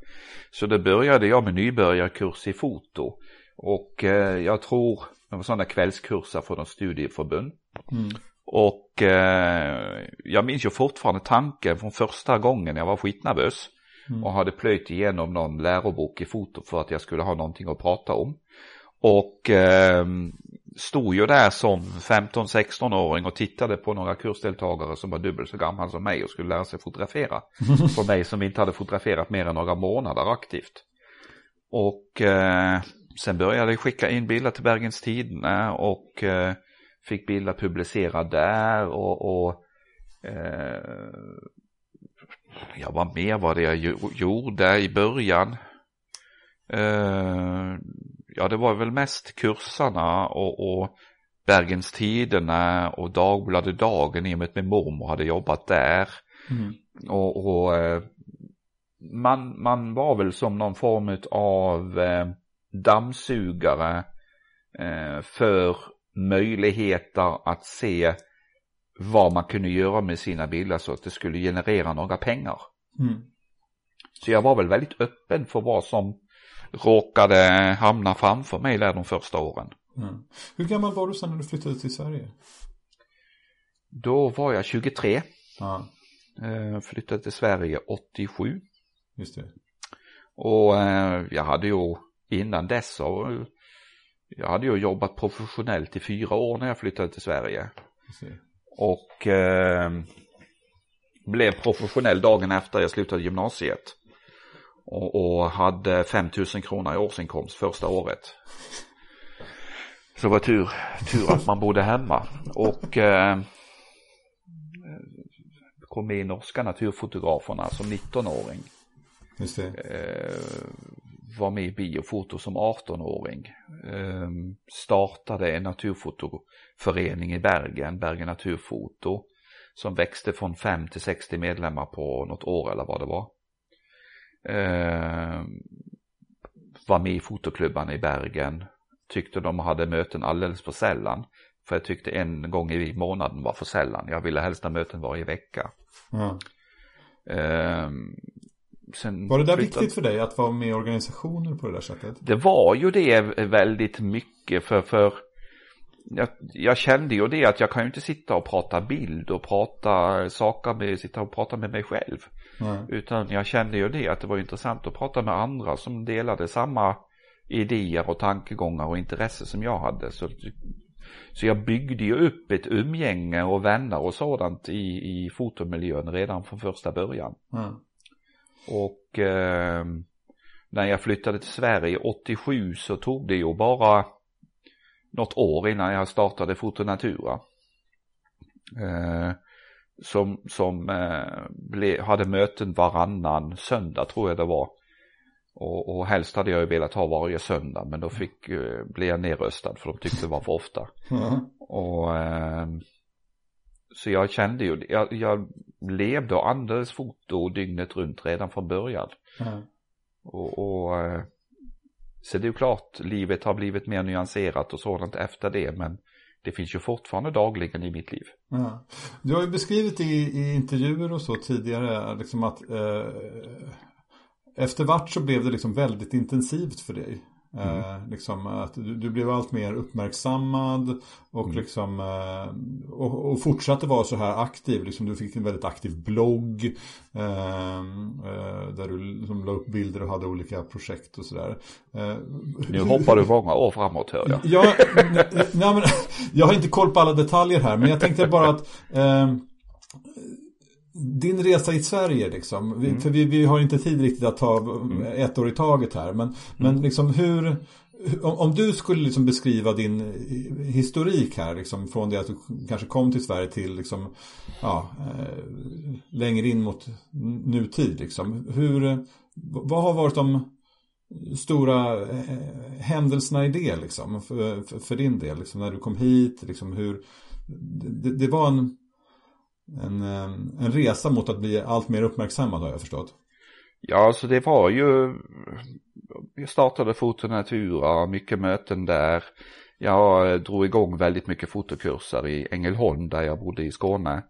Så då började jag med nybörjarkurs i foto. Och eh, jag tror det var sådana kvällskurser för de studieförbund. Mm. Och eh, jag minns ju fortfarande tanken från första gången jag var skitnervös. Mm. Och hade plöjt igenom någon lärobok i foto för att jag skulle ha någonting att prata om. Och eh, stod ju där som 15-16-åring och tittade på några kursdeltagare som var dubbelt så gamla som mig och skulle lära sig fotografera. *laughs* För mig som inte hade fotograferat mer än några månader aktivt. och eh, sen började jag skicka in bilder till Bergens Tidende och eh, fick bilder publicerade där och, och eh, ja, vad mer var det jag gjorde i början? Eh, ja, det var väl mest kursarna och, och Bergens Tidende och Dagbladet Dagen i och med att min mormor hade jobbat där. Mm. Och, och eh, man, man var väl som någon form av eh, dammsugare eh, för möjligheter att se vad man kunde göra med sina bilder så att det skulle generera några pengar. Mm. Så jag var väl väldigt öppen för vad som råkade hamna framför mig där de första åren.
Mm. Hur gammal var du sen när du flyttade till Sverige?
Då var jag 23. Ja. Eh, flyttade till Sverige 87.
Just det.
Och eh, jag hade ju innan dess så jag hade ju jobbat professionellt i fyra år när jag flyttade till Sverige. Och eh, blev professionell dagen efter jag slutade gymnasiet. Och, och hade 5000 kronor i årsinkomst första året. Så var tur, tur att man bodde hemma. Och eh, kom med i norska naturfotograferna som 19-åring.
Just det.
Eh, var med i biofoto som 18-åring. Eh, startade en naturfotoförening i Bergen, Bergen Naturfoto. Som växte från 5 till 60 medlemmar på något år eller vad det var. Eh, var med i fotoklubbarna i Bergen. Tyckte de hade möten alldeles för sällan. För jag tyckte en gång i månaden var för sällan. Jag ville helst ha möten varje vecka.
Mm. Eh, var det där flyttade... viktigt för dig att vara med i organisationer på det där sättet?
Det var ju det väldigt mycket för, för jag, jag, kände ju det att jag kan ju inte sitta och prata bild och prata saker med, sitta och prata med mig själv. Mm. Utan jag kände ju det att det var intressant att prata med andra som delade samma idéer och tankegångar och intresse som jag hade. Så, så jag byggde ju upp ett umgänge och vänner och sådant i, i fotomiljön redan från första början. Mm. Och eh, när jag flyttade till Sverige 87 så tog det ju bara något år innan jag startade Fotonatura. Eh, som som eh, ble, hade möten varannan söndag tror jag det var. Och, och helst hade jag ju velat ha varje söndag men då fick, eh, blev jag nerröstad för de tyckte det var för ofta. Mm. Och eh, så jag kände ju, jag, jag levde och andades foto dygnet runt redan från början. Mm. Och, och eh, så det är ju klart, livet har blivit mer nyanserat och sådant efter det, men det finns ju fortfarande dagligen i mitt liv.
Ja. Du har ju beskrivit i, i intervjuer och så tidigare liksom att eh, efter vart så blev det liksom väldigt intensivt för dig. Mm. Eh, liksom att du, du, blev allt mer uppmärksammad och, mm. liksom, eh, och, och, fortsatte vara så här aktiv. Liksom, du fick en väldigt aktiv blogg eh, eh där du liksom la upp bilder och hade olika projekt och sådär.
Eh, nu hoppar du många år framåt hör jag.
Ja, nej, nej, men, *laughs* jag har inte koll på alla detaljer här men jag tänkte bara att eh, din resa i Sverige liksom, vi, mm. för vi, vi har inte tid riktigt att ta mm. ett år i taget här, men, mm. men liksom hur, om, om, du skulle liksom beskriva din historik här, liksom, från det att du kanske kom till Sverige till liksom, ja, eh, längre in mot nutid, liksom, hur, vad har varit de stora eh, händelserna i det, liksom, för, för, för din del, liksom, när du kom hit, liksom, hur, det, det var en en, eh, en resa mot att bli allt mer uppmärksammad har jag förstått.
Ja, så det var ju, vi startade Fotonatura, mycket möten där. Jag drog igång väldigt mycket fotokurser i Ängelholm där jag bodde i Skåne.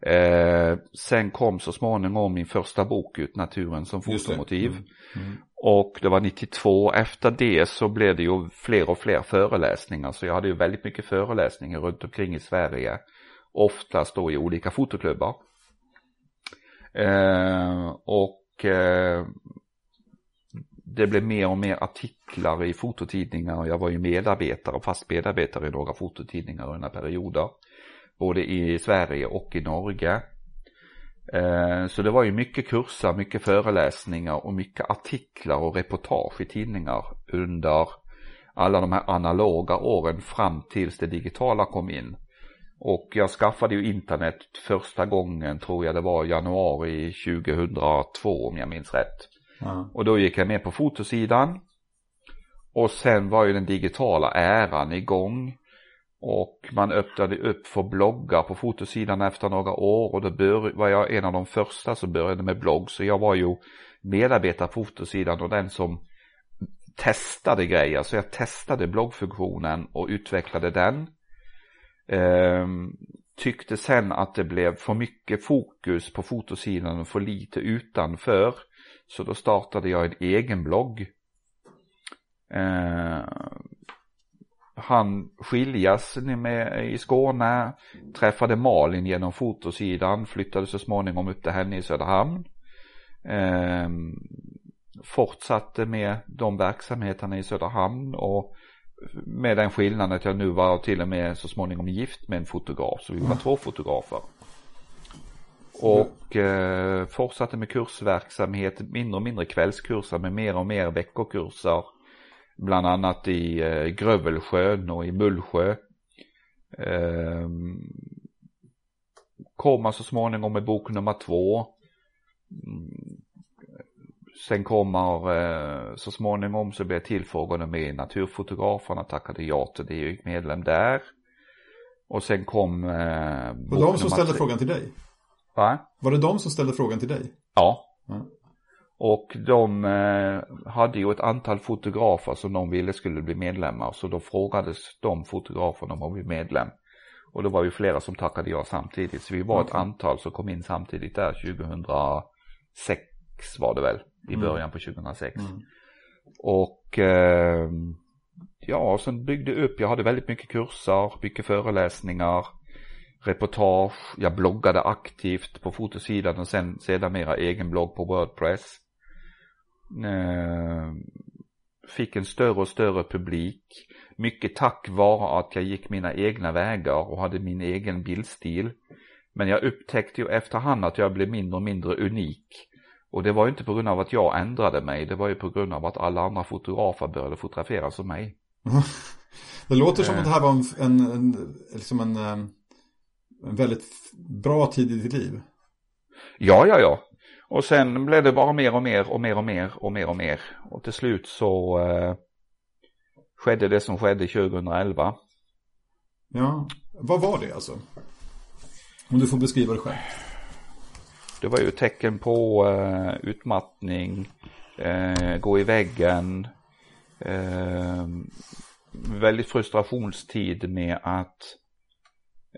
Eh, sen kom så småningom min första bok ut, Naturen som fotomotiv. Mm. Mm. Och det var 92, efter det så blev det ju fler och fler föreläsningar. Så jag hade ju väldigt mycket föreläsningar runt omkring i Sverige oftast då i olika fotoklubbar. Eh, och eh, det blev mer och mer artiklar i fototidningar. Jag var ju medarbetare, fast medarbetare i några fototidningar under perioder. Både i Sverige och i Norge. Eh, så det var ju mycket kurser, mycket föreläsningar och mycket artiklar och reportage i tidningar under alla de här analoga åren fram tills det digitala kom in. Och jag skaffade ju internet första gången tror jag det var januari 2002 om jag minns rätt.
Ja.
Och då gick jag med på fotosidan. Och sen var ju den digitala äran igång. Och man öppnade upp för bloggar på fotosidan efter några år och då bör, var jag en av de första som började med blogg. Så jag var ju medarbetare på fotosidan och den som testade grejer. Så jag testade bloggfunktionen och utvecklade den. Ehm, tyckte sen att det blev för mycket fokus på fotosidan och för lite utanför. Så då startade jag en egen blogg. Eh, han skiljas med i Skåne, träffade Malin genom fotosidan, flyttade så småningom upp till henne i Söderhamn. Eh, fortsatte med de verksamheterna i Söderhamn och med den skillnaden att jag nu var till och med så småningom gift med en fotograf, så vi var två fotografer. Och eh, fortsatte med kursverksamhet, mindre och mindre kvällskurser med mer och mer veckokurser. Bland annat i eh, Grövelsjön och i Mullsjö. Eh, kommer så småningom med bok nummer två. Mm. Mm. Sen kommer eh, så småningom så blev jag tillfrågad med i Naturfotograferna, tackade ja till det, jag gick medlem där. Och sen kom eh,
Och
bok
de som ställde frågan till dig?
Va?
Var det de som ställde frågan till dig?
Ja.
Ja.
Och de eh, hade ju ett antal fotografer som de ville skulle bli medlemmar. Så då frågades de fotograferna om att bli medlem. Och då var ju flera som tackade ja samtidigt. Så vi var ett
Okej.
antal som kom in samtidigt där 2006 var det väl. I
Mm.
början på 2006.
Mm.
Och eh, ja, sen byggde upp, jag hade väldigt mycket kurser, mycket föreläsningar, reportage, jag bloggade aktivt på fotosidan och sen sedermera egen blogg på Wordpress. Eh, fick en större och större publik. Mycket tack vare att jag gick mina egna vägar och hade min egen bildstil. Men jag upptäckte ju efterhand att jag blev mindre och mindre unik. Och det var ju inte på grund av att jag ändrade mig, det var ju på grund av att alla andra fotografer började fotografera som mig. *laughs*
Det låter som
Eh.
att det här var en, en, en, liksom en, eh, en väldigt bra tid i ditt liv.
Ja, ja, ja. Och sen blev det bara mer och mer och mer och mer och mer och mer. Och till slut så eh, skedde det som skedde 2011.
Ja, vad var det alltså? Om du får beskriva det själv.
Det var ju tecken på eh, utmattning, eh, gå i väggen, eh, väldigt frustrationstid med att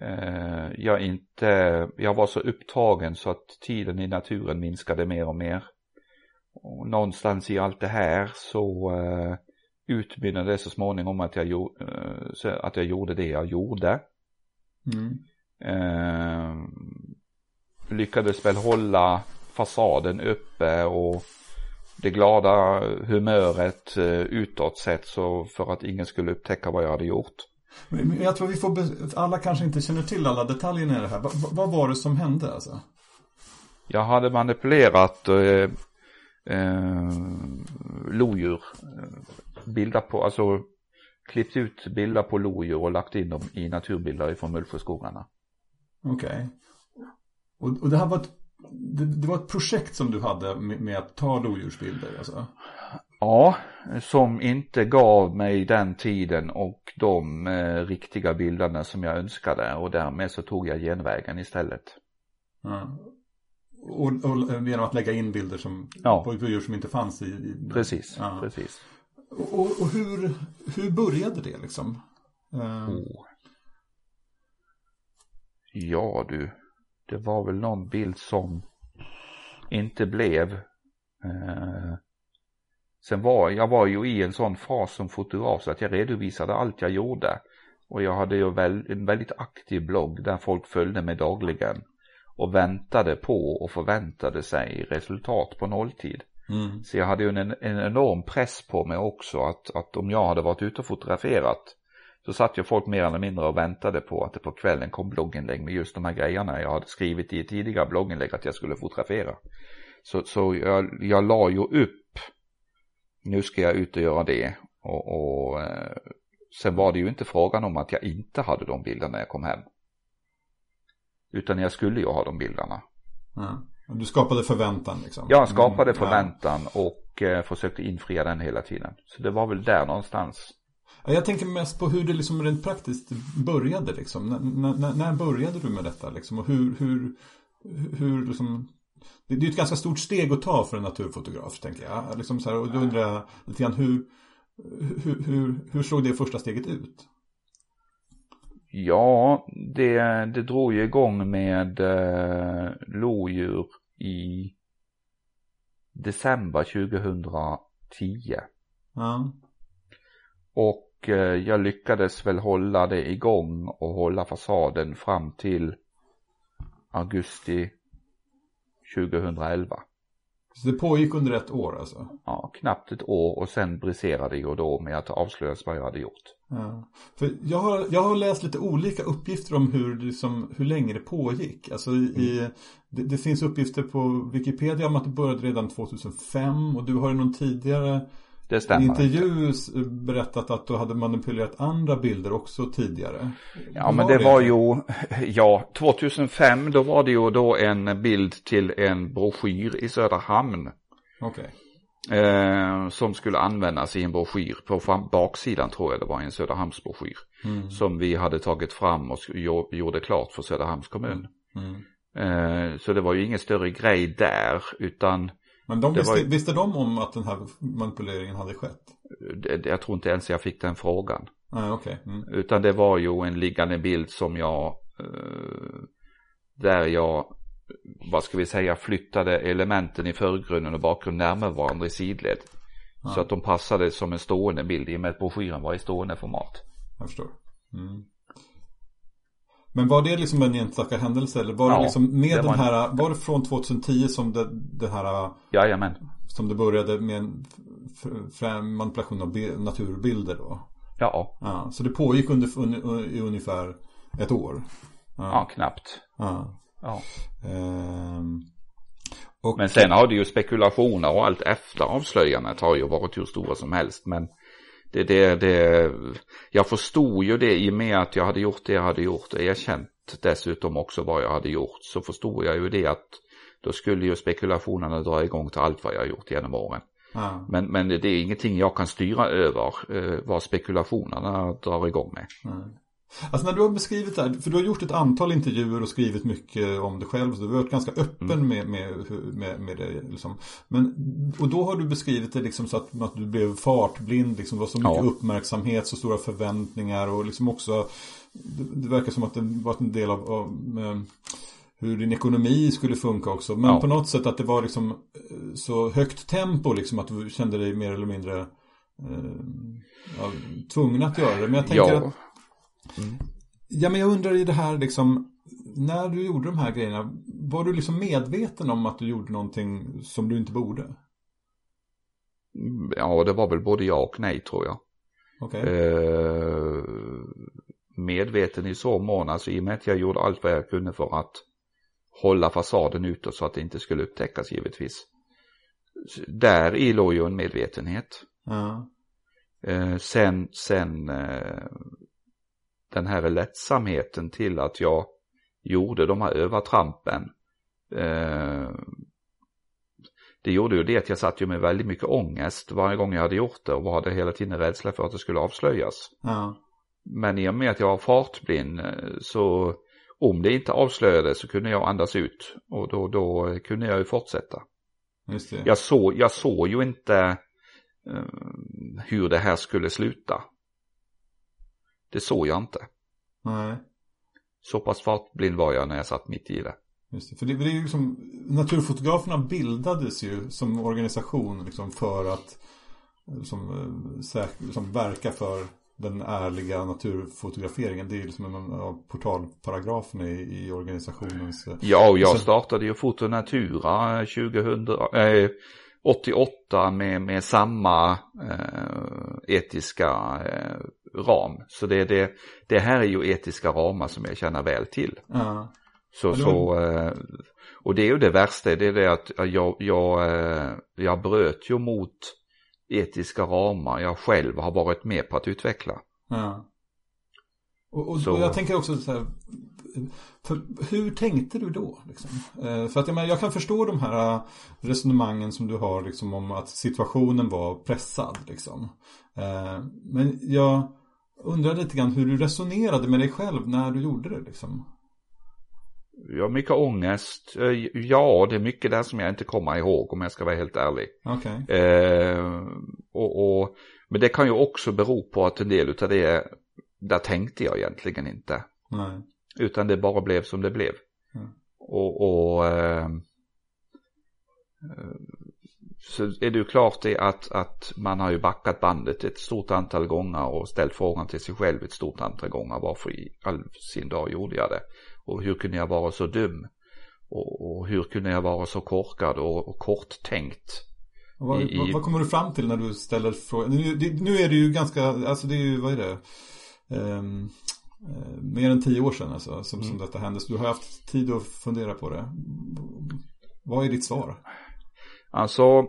eh, jag inte, jag var så upptagen så att tiden i naturen minskade mer och mer. Och någonstans i allt det här så eh, utmynnade det så småningom att jag, eh, att jag gjorde det jag gjorde.
Mm.
Lyckades väl hålla fasaden uppe och det glada humöret eh, utåt sett så för att ingen skulle upptäcka vad jag hade gjort.
Men jag tror vi får, alla kanske inte känner till alla detaljerna i det här. Va, va, vad var det som hände alltså?
Jag hade manipulerat eh, eh, lodjur, bilder på, alltså klippt ut bilder på lodjur och lagt in dem i naturbilder från Mullsjöskogarna.
Okej. Och, och det här var ett, det, det var ett projekt som du hade med, med att ta lodjursbilder alltså?
Ja, som inte gav mig den tiden och de eh, riktiga bilderna som jag önskade och därmed så tog jag genvägen istället.
Ja. Och, och genom att lägga in bilder som,
Ja.
på djur som inte fanns i... i
Precis,
Ja.
precis.
Och, och hur, hur började det liksom? Eh,
Oh. Ja du, det var väl någon bild som inte blev. Eh, sen var jag var ju i en sån fas som fotograf så att jag redovisade allt jag gjorde. Och jag hade ju väl, en väldigt aktiv blogg där folk följde mig dagligen. Och väntade på och förväntade sig resultat på nolltid.
mm.
Så jag hade ju en, en enorm press på mig också att, att om jag hade varit ute och fotograferat så satt ju folk mer eller mindre och väntade på att det på kvällen kom blogginlägg med just de här grejerna jag hade skrivit i tidigare blogginlägg att jag skulle fotografera. Så, så jag, jag la ju upp, nu ska jag ut och göra det. Och, och eh, sen var det ju inte frågan om att jag inte hade de bilderna när jag kom hem. Utan jag skulle ju ha de bilderna.
Ja. Du skapade förväntan liksom?
Jag skapade förväntan och eh, försökte infria den hela tiden. Så det var väl där någonstans.
Jag tänker mest på hur det liksom rent praktiskt började liksom. När, när började du med detta liksom? Och hur, hur, hur liksom... Det är ju ett ganska stort steg att ta för en naturfotograf tänker jag. Liksom så här, och då undrar jag lite grann hur, hur, hur, hur såg det första steget ut?
Ja, det, det drog ju igång med eh, lodjur i december 2010.
Ja.
Och eh, jag lyckades väl hålla det igång och hålla fasaden fram till augusti 2011.
Så det pågick under ett år alltså?
Ja, knappt ett år och sen briserade jag då med att avslöja vad jag hade gjort.
Ja. För jag, har, jag har läst lite olika uppgifter om hur, liksom, hur länge det pågick. Alltså i, mm. det, det, finns uppgifter på Wikipedia om att det började redan 2005 och du har i någon tidigare
det stämmer.
intervju berättat att du hade manipulerat andra bilder också tidigare.
Ja men det, det var ju, *laughs* ja 2005 då var det ju då en bild till en broschyr i Söderhamn.
Okej.
Okay. Eh, som skulle användas i en broschyr. På fram, baksidan tror jag det var en Söderhamnsbroschyr. Mm. Som vi hade tagit fram och gjorde klart för Söderhamns kommun. Mm. Eh, så det var ju ingen större grej där utan
men de visste, var... visste de om att den här manipuleringen hade skett?
Jag tror inte ens jag fick den frågan.
Nej, okay. Mm.
Utan det var ju en liggande bild som jag, eh, där jag, vad ska vi säga, flyttade elementen i förgrunden och bakgrunden närmare varandra i sidled. Ja. Så att de passade som en stående bild i och med att broschyren var i stående format.
Jag förstår. Mm. Men var det liksom en enstaka händelse eller var ja, det liksom med den här, var det från 2010 som det, det här
Jajamän.
Som det började med en manipulation av naturbilder då?
Ja.
ja så det pågick under, under, i ungefär ett år?
Ja, ja knappt.
Ja.
ja.
Ehm,
och... Men sen har det ju spekulationer och allt efter avslöjandet har ju varit hur stora som helst. Men det, det, det, jag förstod ju det i och med att jag hade gjort det jag hade gjort och erkänt dessutom också vad jag hade gjort. Så förstod jag ju det att då skulle ju spekulationerna dra igång till allt vad jag har gjort genom åren.
Ja.
Men, men det är ingenting jag kan styra över eh, vad spekulationerna drar igång med.
Ja. Alltså när du har beskrivit det här, för du har gjort ett antal intervjuer och skrivit mycket om dig själv. Så du har varit ganska öppen mm. med, med, med, med det. Liksom. Men, och då har du beskrivit det liksom så att, att du blev fartblind. Liksom, det var så mycket ja. uppmärksamhet, så stora förväntningar och liksom också det, det verkar som att det var en del av, av med, hur din ekonomi skulle funka också. Men ja. på något sätt att det var liksom eh, så högt tempo liksom att du kände dig mer eller mindre eh, ja, tvungen att göra det. Men jag tänker ja. att Mm. Ja, men jag undrar i det här liksom, när du gjorde de här grejerna, var du liksom medveten om att du gjorde någonting som du inte borde?
Mm, ja, det var väl både ja och nej tror jag.
Okay.
Eh, medveten i så mån, alltså i och med att jag gjorde allt vad jag kunde för att hålla fasaden utåt så att det inte skulle upptäckas givetvis. Där i låg ju en medvetenhet.
Ja.
Eh, sen, sen eh, den här lättsamheten till att jag gjorde de här övertrampen. Eh, det gjorde ju det att jag satt ju med väldigt mycket ångest varje gång jag hade gjort det och hade hela tiden rädsla för att det skulle avslöjas.
Ja.
Men i och med att jag var fartblind eh, så om det inte avslöjades så kunde jag andas ut och då, då kunde jag ju fortsätta. Jag, såg, jag såg ju inte uh, hur det här skulle sluta. Det såg jag inte.
Nej.
Så pass fartblind var jag när jag satt mitt i det.
Just det, för det, det är ju liksom, naturfotograferna bildades ju som organisation liksom för att liksom, säk, liksom verka för den ärliga naturfotograferingen. Det är liksom en av portalparagraferna i, i organisationens...
Ja, och jag startade ju Fotonatura 2000, eh, 88 med, med samma eh, etiska eh, ram. Så det, det, det här är ju etiska ramar som jag känner väl till.
Ja.
Så, så, eh, och det är ju det värsta, det är det att jag, jag, eh, jag bröt ju mot etiska ramar jag själv har varit med på att utveckla.
Ja. Och, och, och jag tänker också så här, för hur tänkte du då? Liksom? Eh, för att jag, menar, jag kan förstå de här eh, resonemangen som du har liksom, om att situationen var pressad. Liksom. Eh, men jag undrar lite grann hur du resonerade med dig själv när du gjorde det. Liksom.
Jag har mycket ångest. Ja, det är mycket där som jag inte kommer ihåg om jag ska vara helt ärlig.
Okej.
Eh, och, och, men det kan ju också bero på att en del av det, där tänkte jag egentligen inte.
Nej.
Utan det bara blev som det blev.
Mm.
Och, och eh, så är det ju klart det att, att man har ju backat bandet ett stort antal gånger och ställt frågan till sig själv ett stort antal gånger. Varför i all sin dag gjorde jag det? Och hur kunde jag vara så dum? Och, och hur kunde jag vara så korkad och, och korttänkt?
Och vad,
I-
vad, kommer du fram till när du ställer frågan? Nu, nu är det ju ganska, alltså det är ju, vad är det? Ehm, eh, mer än tio år sedan alltså, som, som detta hände. Så du har haft tid att fundera på det. Vad är ditt svar?
Alltså,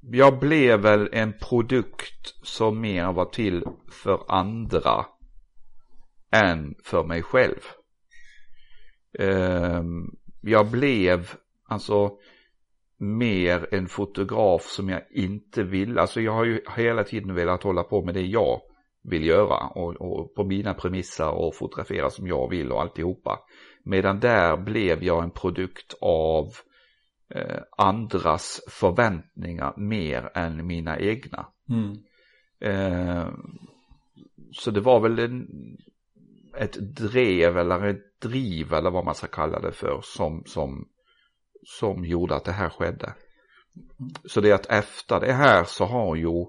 jag blev väl en produkt som mer var till för andra än för mig själv. Ehm, jag blev alltså mer en fotograf som jag inte vill. Alltså jag har ju hela tiden velat hålla på med det jag vill göra och, och på mina premisser och fotografera som jag vill och alltihopa. Medan där blev jag en produkt av eh, andras förväntningar mer än mina egna.
Mm.
Eh, så det var väl en, ett drev eller ett driv eller vad man ska kalla det för som, som, som gjorde att det här skedde. Så det är att efter det här så har ju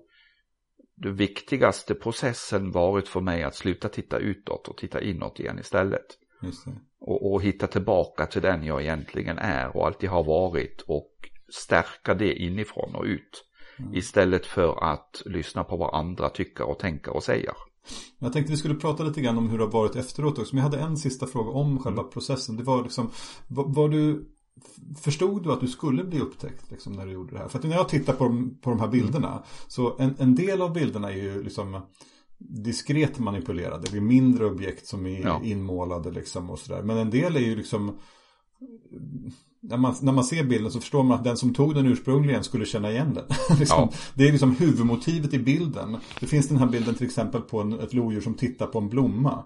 den viktigaste processen varit för mig att sluta titta utåt och titta inåt igen istället. Och, och hitta tillbaka till den jag egentligen är och alltid har varit och stärka det inifrån och ut. Istället för att lyssna på vad andra tycker och tänker och säger.
Jag tänkte vi skulle prata lite grann om hur det har varit efteråt också. Men jag hade en sista fråga om själva processen. Det var liksom, var, var du, förstod du att du skulle bli upptäckt liksom, när du gjorde det här? För att när jag tittar på de, på de här bilderna. Så en, en del av bilderna är ju liksom diskret manipulerade. Det är mindre objekt som är
Ja.
inmålade liksom och sådär. Men en del är ju liksom när man, när man ser bilden så förstår man att den som tog den ursprungligen skulle känna igen den. *laughs* liksom,
Ja.
Det är liksom huvudmotivet i bilden. Det finns den här bilden till exempel på en, ett lodjur som tittar på en blomma.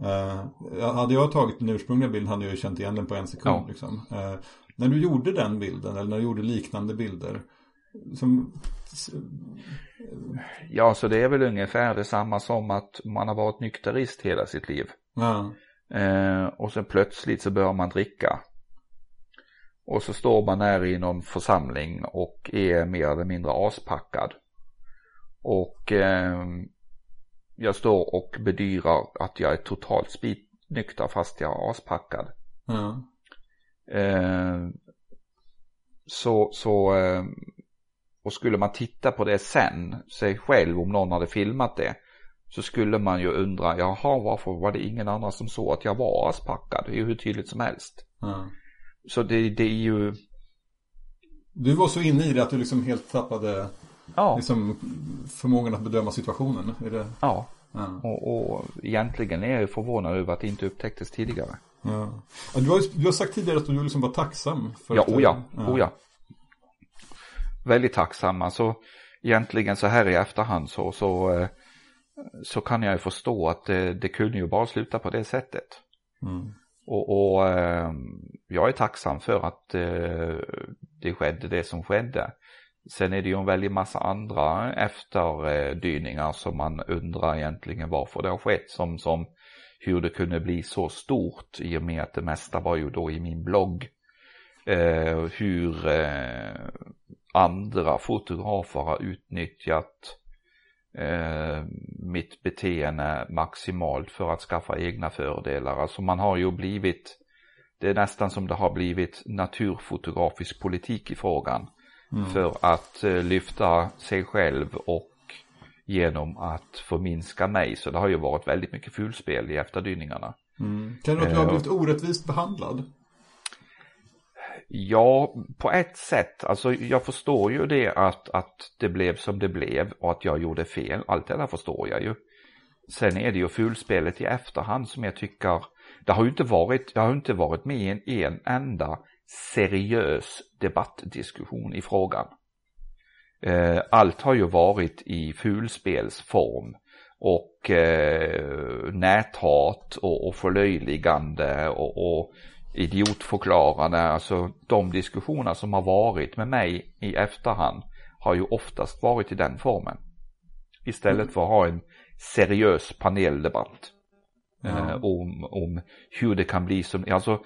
Uh, hade jag tagit den ursprungliga bilden hade jag ju känt igen den på en sekund.
Ja.
Liksom. Eh, när du gjorde den bilden eller när du gjorde liknande bilder. Som,
Ja, så det är väl ungefär detsamma som att man har varit nykterist hela sitt liv.
ja,
Eh, och sen plötsligt så börjar man dricka. Och så står man där i någon församling och är mer eller mindre aspackad. Och eh, jag står och bedyrar att jag är totalt spitnykter fast jag är aspackad.
ja,
Eh, så, så, eh, och skulle man titta på det sen, sig själv om någon hade filmat det, så skulle man ju undra, jaha varför var det ingen annan som såg att jag var aspackad? Det är ju hur tydligt som helst.
ja.
Så det, det är ju,
Du var så inne i det att du liksom helt tappade
ja,
liksom, förmågan att bedöma situationen. Är det?
ja.
Ja.
Och, och egentligen är jag ju förvånad över att det inte upptäcktes tidigare.
Ja. Du, har, du har sagt tidigare att du liksom var tacksam. För
Ja, oh ja, oh ja. Väldigt tacksam. Alltså egentligen så här i efterhand så, så, eh, så kan jag ju förstå att det, det kunde ju bara sluta på det sättet.
Mm.
Och, och eh, jag är tacksam för att eh, det skedde det som skedde. Sen är det ju en väldig massa andra efterdyningar som man undrar egentligen varför det har skett. Som, som hur det kunde bli så stort i och med att det mesta var ju då i min blogg. Eh, hur eh, andra fotografer har utnyttjat eh, mitt beteende maximalt för att skaffa egna fördelar. Alltså man har ju blivit, det är nästan som det har blivit naturfotografisk politik i frågan.
Mm.
För att eh, lyfta sig själv och genom att förminska mig. Så det har ju varit väldigt mycket fulspel i efterdyningarna.
Mm. Kan du att du har blivit orättvist behandlad?
Ja, på ett sätt. Alltså jag förstår ju det att, att det blev som det blev och att jag gjorde fel. Allt det där förstår jag ju. Sen är det ju fulspelet i efterhand som jag tycker, det har ju inte varit, jag har inte varit med i en, en enda seriös debattdiskussion i frågan. Eh, allt har ju varit i fulspelsform och eh, näthat och, och förlöjligande och, och idiotförklarande, alltså de diskussioner som har varit med mig i efterhand har ju oftast varit i den formen. Istället mm. för att ha en seriös paneldebatt. Eh, om, om hur det kan bli som, alltså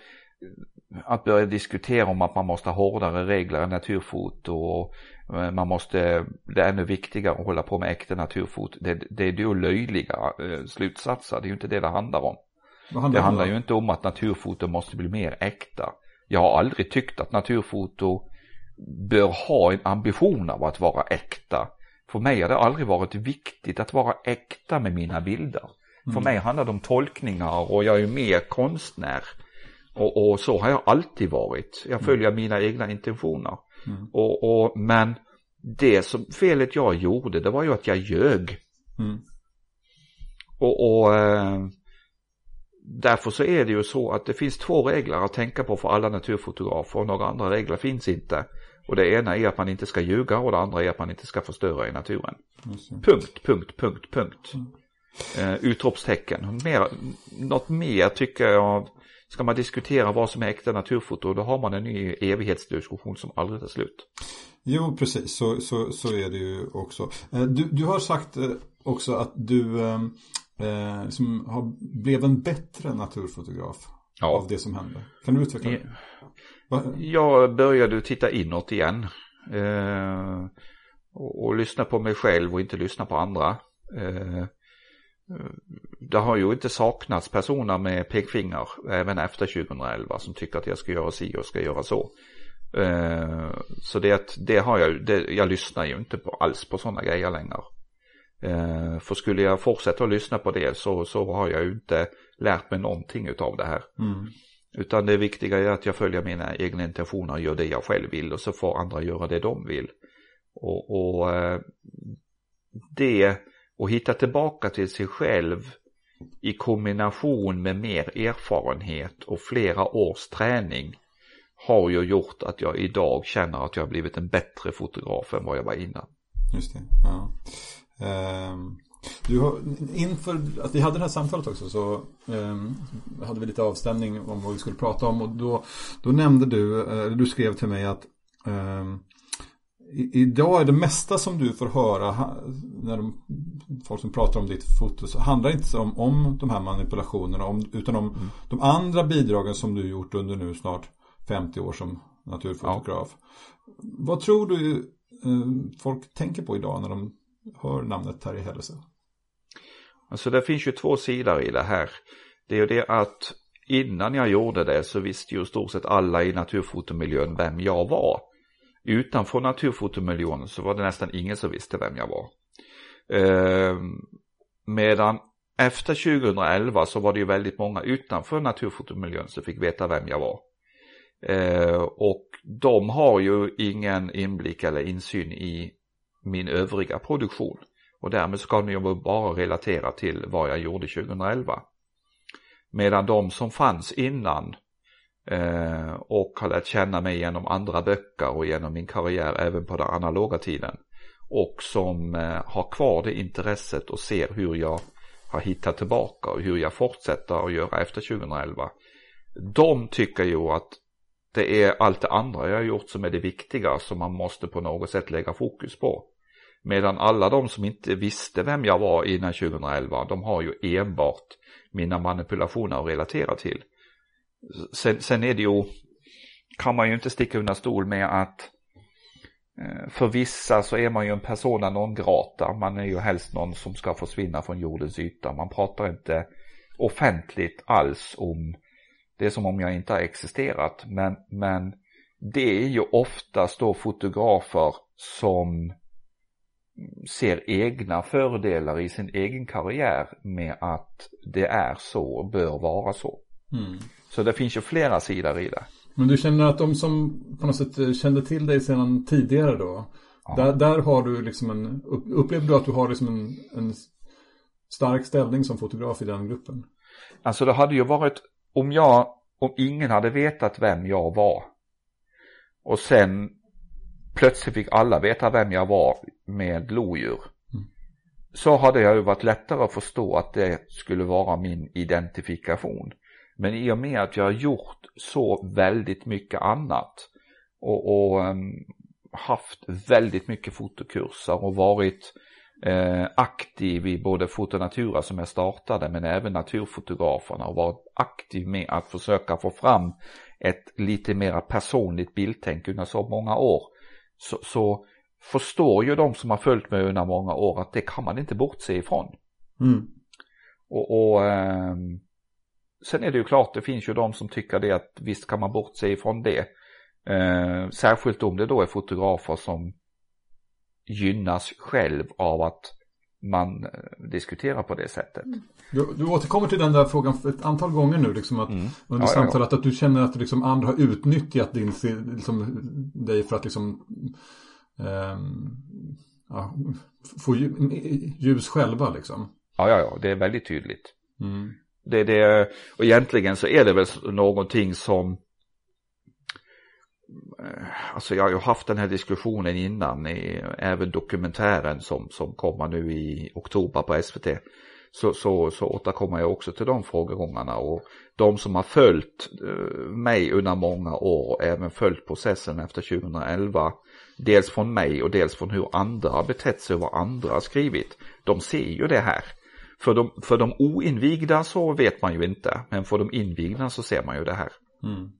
att börja diskutera om att man måste ha hårdare regler än naturfoto och eh, man måste, det är ännu viktigare att hålla på med äkta naturfoto. Det, det är ju löjliga eh, slutsatser, det är ju inte det det handlar om. Handlar det handlar ju inte om att naturfoto måste bli mer äkta. Jag har aldrig tyckt att naturfoto bör ha en ambition av att vara äkta. För mig har det aldrig varit viktigt att vara äkta med mina bilder. Mm. För mig handlar det om tolkningar och jag är mer konstnär. Och, och så har jag alltid varit. Jag mm. följer mm. mina egna intentioner. Mm. Och, och, men det som felet jag gjorde det var ju att jag ljög. Mm. Och, och eh, därför så är det ju så att det finns två regler att tänka på för alla naturfotografer och några andra regler finns inte. Och det ena är att man inte ska ljuga och det andra är att man inte ska förstöra i naturen. Punkt, punkt, punkt, punkt. Mm. Uh, utropstecken. Mer, något mer tycker jag, ska man diskutera vad som är äkta naturfoto då har man en ny evighetsdiskussion som aldrig tar slut.
Jo, precis, så, så, så är det ju också. Eh, du, du har sagt eh, också att du eh, som har, blev en bättre naturfotograf ja. av det som hände. Kan du utveckla det?
Jag började titta inåt igen. Eh, och, och, lyssna på mig själv och inte lyssna på andra. Eh, det har ju inte saknats personer med pekfinger även efter 2011 som tycker att jag ska göra si och ska göra så. Eh, så det, det har jag, det, jag lyssnar ju inte på, alls på sådana grejer längre. Eh, för skulle jag fortsätta att lyssna på det så, så har jag ju inte lärt mig någonting utav det här. Mm. Utan det viktiga är att jag följer mina egna intentioner och gör det jag själv vill och så får andra göra det de vill. Och, och eh, det och hitta tillbaka till sig själv i kombination med mer erfarenhet och flera års träning har ju gjort att jag idag känner att jag har blivit en bättre fotograf än vad jag var innan.
Just det, ja. Um, du har, inför att vi hade det här samtalet också så um, hade vi lite avstämning om vad vi skulle prata om och då, då nämnde du, uh, du skrev till mig att um, idag är det mesta som du får höra när de, folk som pratar om ditt foto så handlar inte om, om de här manipulationerna om, utan om mm. de andra bidragen som du gjort under nu snart 50 år som naturfotograf. Ja. Vad tror du eh, folk tänker på idag när de hör namnet Terje Hellese?
Alltså det finns ju två sidor i det här. Det är ju det att innan jag gjorde det så visste ju stort sett alla i naturfotomiljön vem jag var. Utanför naturfotomiljön så var det nästan ingen som visste vem jag var. Eh, medan efter 2011 så var det ju väldigt många utanför naturfotomiljön som fick veta vem jag var. Eh, och de har ju ingen inblick eller insyn i min övriga produktion. Och därmed ska ni ju bara relatera till vad jag gjorde 2011. Medan de som fanns innan eh, och har lärt känna mig genom andra böcker och genom min karriär även på den analoga tiden och som eh, har kvar det intresset och ser hur jag har hittat tillbaka och hur jag fortsätter att göra efter 2011. De tycker ju att det är allt det andra jag har gjort som är det viktiga som man måste på något sätt lägga fokus på. Medan alla de som inte visste vem jag var innan 2011, de har ju enbart mina manipulationer att relatera till. Sen, sen är det ju, kan man ju inte sticka under stol med att eh, för vissa så är man ju en persona non grata. Man är ju helst någon som ska försvinna från jordens yta. Man pratar inte offentligt alls om det är som om jag inte har existerat. Men, men det är ju oftast då fotografer som ser egna fördelar i sin egen karriär med att det är så och bör vara så.
Mm.
Så det finns ju flera sidor i det.
Men du känner att de som på något sätt kände till dig sedan tidigare då. Ja. Där, där har du liksom en, upplever du att du har liksom en, en stark ställning som fotograf i den gruppen?
Alltså det hade ju varit, om jag, om ingen hade vetat vem jag var och sen plötsligt fick alla veta vem jag var med lodjur. Mm. Så hade jag ju varit lättare att förstå att det skulle vara min identifikation. Men i och med att jag har gjort så väldigt mycket annat och, och um, haft väldigt mycket fotokurser och varit eh, aktiv i både Fotonatura som jag startade men även Naturfotograferna och varit aktiv med att försöka få fram ett lite mera personligt bildtänk under så många år så, så förstår ju de som har följt mig under många år att det kan man inte bortse ifrån.
Mm.
Och, och eh, sen är det ju klart, det finns ju de som tycker det att visst kan man bortse ifrån det. Eh, särskilt om det då är fotografer som gynnas själv av att man eh, diskuterar på det sättet.
Du, du återkommer till den där frågan ett antal gånger nu, liksom att mm. under ja, samtalet, ja, ja. att du känner att liksom andra har utnyttjat din, liksom, dig för att liksom um, ja, få ljus själva liksom.
Ja, ja, ja, det är väldigt tydligt.
Mm.
Det, det, och egentligen så är det väl någonting som eh, alltså jag har ju haft den här diskussionen innan i även dokumentären som, som kommer nu i oktober på SVT. Så, så, så återkommer jag också till de frågegångarna och de som har följt eh, mig under många år och även följt processen efter 2011. Dels från mig och dels från hur andra har betett sig och vad andra har skrivit. De ser ju det här. För de, för de oinvigda så vet man ju inte, men för de invigda så ser man ju det här.
Mm.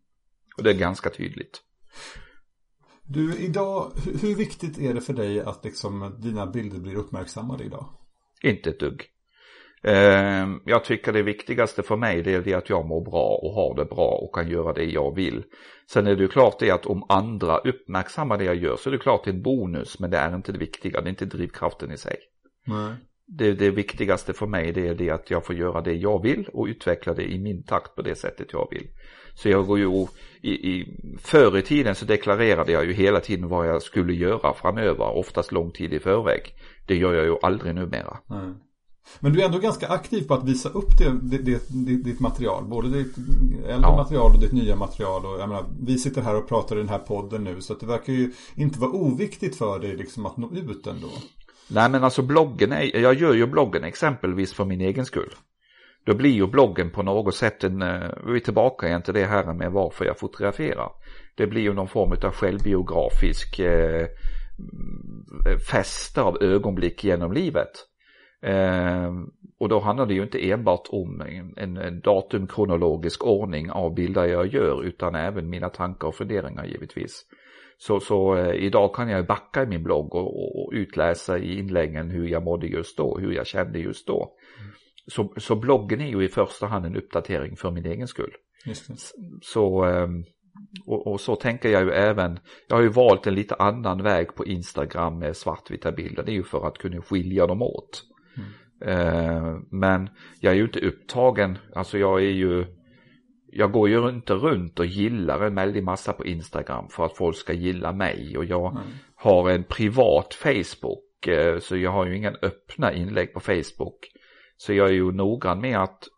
Och det är ganska tydligt.
Du, idag, hur viktigt är det för dig att liksom dina bilder blir uppmärksammade idag?
Inte ett dugg. Ehm, jag tycker det viktigaste för mig det är det att jag mår bra och har det bra och kan göra det jag vill. Sen är det ju klart det att om andra uppmärksammar det jag gör så är det klart en bonus men det är inte det viktiga, det är inte drivkraften i sig.
Nej.
Det, det viktigaste för mig det är det att jag får göra det jag vill och utveckla det i min takt på det sättet jag vill. Så jag går ju, i, i, förr i tiden så deklarerade jag ju hela tiden vad jag skulle göra framöver, oftast lång tid i förväg. Det gör jag ju aldrig numera.
Mm. Men du är ändå ganska aktiv på att visa upp det, det, det, ditt material. Både ditt äldre ja. material och ditt nya material. Och jag menar, vi sitter här och pratar i den här podden nu. Så det verkar ju inte vara oviktigt för dig liksom att nå ut ändå.
Nej men alltså bloggen, är, jag gör ju bloggen exempelvis för min egen skull. Då blir ju bloggen på något sätt en, eh, vi är tillbaka igen till det här med varför jag fotograferar. Det blir ju någon form av självbiografisk eh, fäste av ögonblick genom livet. Eh, och då handlar det ju inte enbart om en, en datumkronologisk ordning av bilder jag gör utan även mina tankar och funderingar givetvis. Så, så eh, idag kan jag backa i min blogg och, och, utläsa i inläggen hur jag mådde just då, hur jag kände just då. Mm. Så, så bloggen är ju i första hand en uppdatering för min egen skull. Så, ehm, och, och, så tänker jag ju även, jag har ju valt en lite annan väg på Instagram med svartvita bilder, det är ju för att kunna skilja dem åt. Mm. Ehm, men jag är ju inte upptagen, alltså jag är ju, jag går ju inte runt och gillar en väldig massa på Instagram för att folk ska gilla mig och jag mm. har en privat Facebook eh, så jag har ju inga öppna inlägg på Facebook. Så jag är ju noggrann med att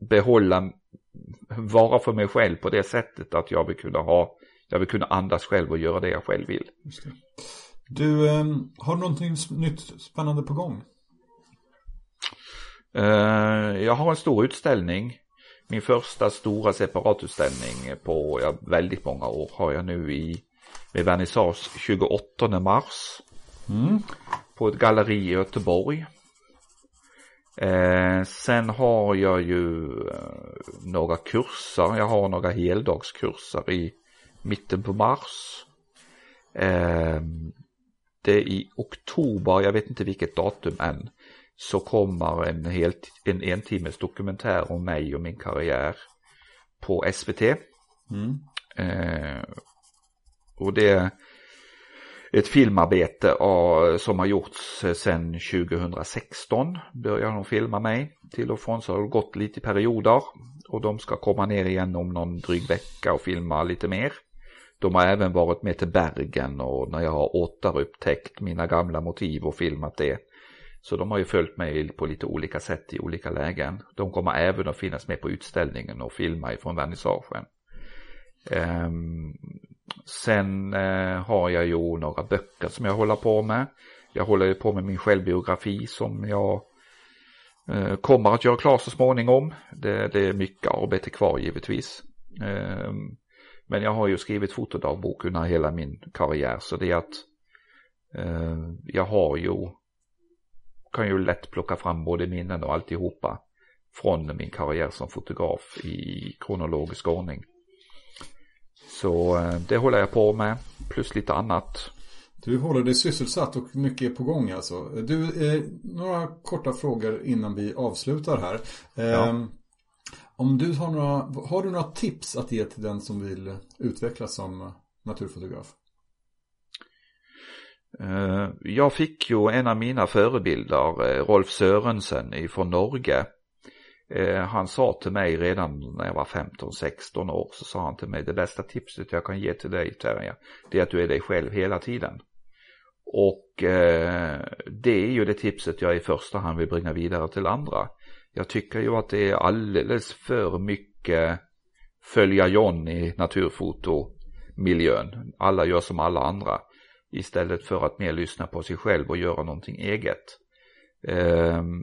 behålla, vara för mig själv på det sättet att jag vill kunna ha, jag vill kunna andas själv och göra det jag själv vill.
Du, ehm, har du någonting nytt spännande på gång?
Eh, jag har en stor utställning. Min första stora separatutställning på ja, väldigt många år har jag nu i med vernissage 28 mars.
Mm.
På ett galleri i Göteborg. Eh, sen har jag ju eh, några kurser. Jag har några heldagskurser i mitten på mars. Eh, det är i oktober, jag vet inte vilket datum än, så kommer en, helt, en en timmes dokumentär om mig och min karriär på SVT.
Mm.
Eh, och det ett filmarbete som har gjorts sedan 2016. Började de filma mig till och från så har det gått lite i perioder. Och de ska komma ner igen om någon dryg vecka och filma lite mer. De har även varit med till Bergen och när jag har återupptäckt mina gamla motiv och filmat det. Så de har ju följt mig på lite olika sätt i olika lägen. De kommer även att finnas med på utställningen och filma ifrån vernissagen. Um, sen uh, har jag ju några böcker som jag håller på med. Jag håller ju på med min självbiografi som jag uh, kommer att göra klar så småningom. Det, det är mycket arbete kvar givetvis. Um, men jag har ju skrivit fotodagbok under hela min karriär så det är att uh, jag har ju kan ju lätt plocka fram både minnen och alltihopa från min karriär som fotograf i kronologisk ordning. Så eh, det håller jag på med, plus lite annat.
Du håller dig sysselsatt och mycket är på gång alltså. Du, eh, några korta frågor innan vi avslutar här. Eh, ja. Om du har några, har du några tips att ge till den som vill utvecklas som naturfotograf?
Eh, jag fick ju en av mina förebilder, eh, Rolf Sörensen ifrån Norge. Eh, han sa till mig redan när jag var 15-16 år så sa han till mig det bästa tipset jag kan ge till dig Terje, det är att du är dig själv hela tiden. Och det är ju det tipset jag i första hand vill bringa vidare till andra. Jag tycker ju att det är alldeles för mycket följa John i naturfotomiljön. Alla gör som alla andra istället för att mer lyssna på sig själv och göra någonting eget. Ehm,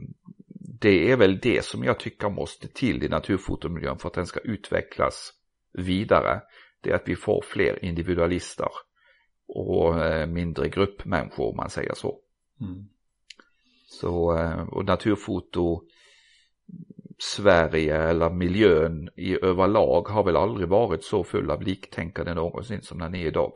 det är väl det som jag tycker måste till i naturfotomiljön för att den ska utvecklas vidare. Det är att vi får fler individualister och eh, mindre gruppmänniskor om man säger så. Mm. Så eh, och naturfoto Sverige eller miljön i överlag har väl aldrig varit så full av liktänkande någonsin som den är idag.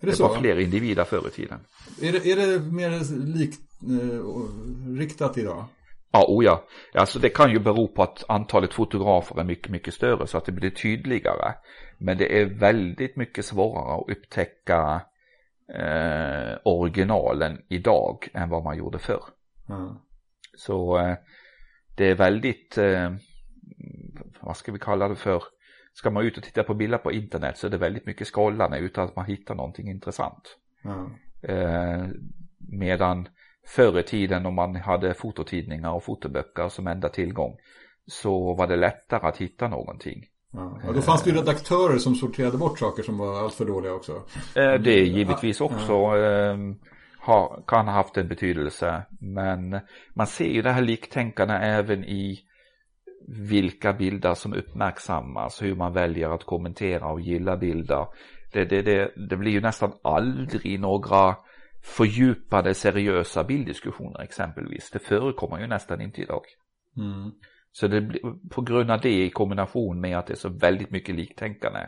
Är det, det var fler individer förr i tiden.
Är det, är det mer likt, eh, riktat idag?
Ja, oh ja. Alltså det kan ju bero på att antalet fotografer är mycket, mycket större så att det blir tydligare. Men det är väldigt mycket svårare att upptäcka eh, originalen idag än vad man gjorde förr. Mm. Så eh, det är väldigt, eh, vad ska vi kalla det för, ska man ut och titta på bilder på internet så är det väldigt mycket scrollande utan att man hittar någonting intressant. Mm. Eh, medan förr i tiden om man hade fototidningar och fotoböcker som enda tillgång så var det lättare att hitta någonting.
Ja, och då fanns det ju redaktörer som sorterade bort saker som var alltför dåliga också.
Eh, det är givetvis också ja. eh, ha, kan ha haft en betydelse. Men man ser ju det här liktänkande även i vilka bilder som uppmärksammas, hur man väljer att kommentera och gilla bilder. Det, det, det, det blir ju nästan aldrig några fördjupade seriösa bilddiskussioner exempelvis. Det förekommer ju nästan inte idag. Mm. Så det, på grund av det i kombination med att det är så väldigt mycket liktänkande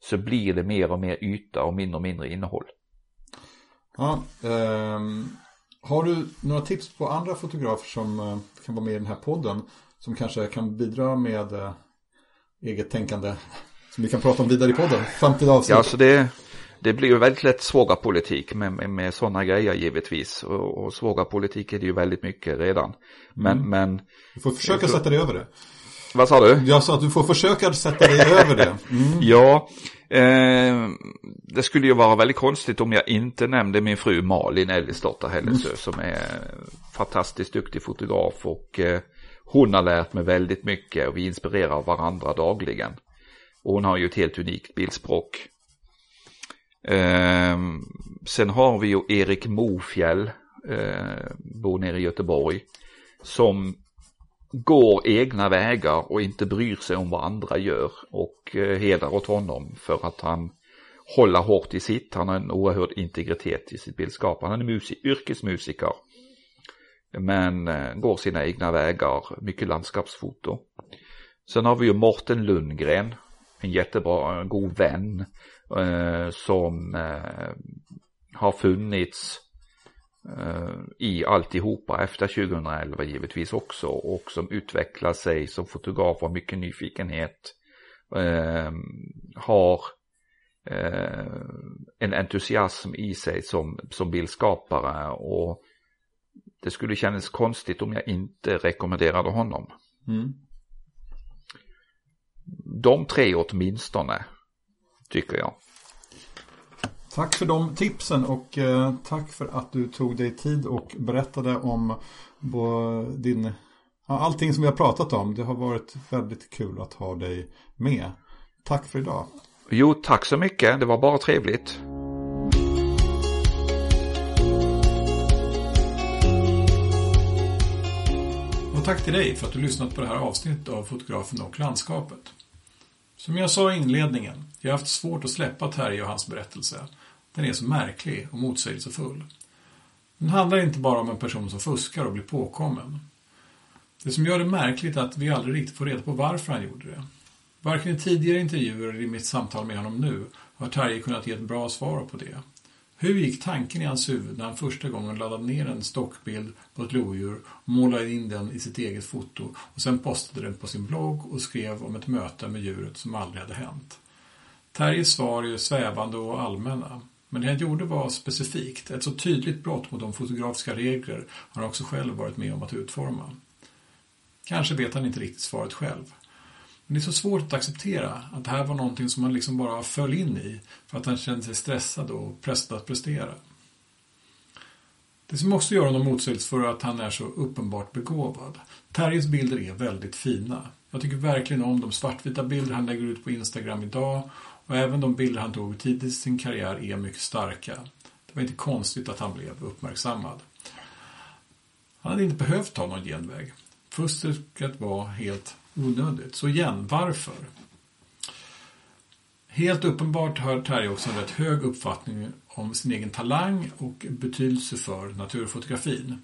så blir det mer och mer yta och mindre och mindre innehåll.
Ja, eh, har du några tips på andra fotografer som eh, kan vara med i den här podden som kanske kan bidra med eh, eget tänkande som vi kan prata om vidare i podden. Framtida avsnitt.
Ja, så det, det blir ju väldigt lätt svåga politik med, med, med sådana grejer givetvis. Och, och svåga politik är det ju väldigt mycket redan. Men, mm. men
Du får försöka sätta dig över det.
Vad sa du?
Jag sa att du får försöka sätta dig över det.
Mm. *laughs* Ja, eh, det skulle ju vara väldigt konstigt om jag inte nämnde min fru Malin Ellisdotter Hellesö mm. som är fantastiskt duktig fotograf och eh, hon har lärt mig väldigt mycket och vi inspirerar varandra dagligen. Och hon har ju ett helt unikt bildspråk. Eh, sen har vi ju Erik Mofjäll, eh, bor nere i Göteborg, som går egna vägar och inte bryr sig om vad andra gör och eh, hedrar åt honom för att han håller hårt i sitt. Han har en oerhörd integritet i sitt bildskap. Han är musik, yrkesmusiker men eh, går sina egna vägar, mycket landskapsfoto. Sen har vi ju Morten Lundgren, en jättebra, en god vän eh, som eh, har funnits i alltihopa efter 2011 givetvis också och som utvecklar sig som fotograf av mycket nyfikenhet. Har en entusiasm i sig som, som bildskapare och det skulle kännas konstigt om jag inte rekommenderade honom. Mm. De tre åtminstone, tycker jag.
Tack för de tipsen och eh, tack för att du tog dig tid och berättade om din, allting som vi har pratat om. Det har varit väldigt kul att ha dig med. Tack för idag.
Jo, tack så mycket. Det var bara trevligt.
Tack till dig för att du lyssnat på det här avsnittet av Fotografen och landskapet. Som jag sa i inledningen, jag har haft svårt att släppa Terje och hans berättelse. Den är så märklig och motsägelsefull. Den handlar inte bara om en person som fuskar och blir påkommen. Det som gör det märkligt är att vi aldrig riktigt får reda på varför han gjorde det. Varken i tidigare intervjuer eller i mitt samtal med honom nu har Terje kunnat ge ett bra svar på det. Hur gick tanken i hans huvud när han första gången laddade ner en stockbild på ett lodjur målade in den i sitt eget foto och sen postade den på sin blogg och skrev om ett möte med djuret som aldrig hade hänt? Terjes svar är svävande och allmänna. Men det han gjorde var specifikt, ett så tydligt brott mot de fotografiska regler han också själv varit med om att utforma. Kanske vet han inte riktigt svaret själv. Men det är så svårt att acceptera att det här var någonting som han liksom bara föll in i för att han kände sig stressad och pressad att prestera. Det som också gör honom motsägelsefull är att han är så uppenbart begåvad. Terjes bilder är väldigt fina. Jag tycker verkligen om de svartvita bilder han lägger ut på Instagram idag och även de bilder han tog tidigt i sin karriär är mycket starka. Det var inte konstigt att han blev uppmärksammad. Han hade inte behövt ta någon genväg. Fusket var helt onödigt. Så igen, varför? Helt uppenbart har Terje också en rätt hög uppfattning om sin egen talang och betydelse för naturfotografin.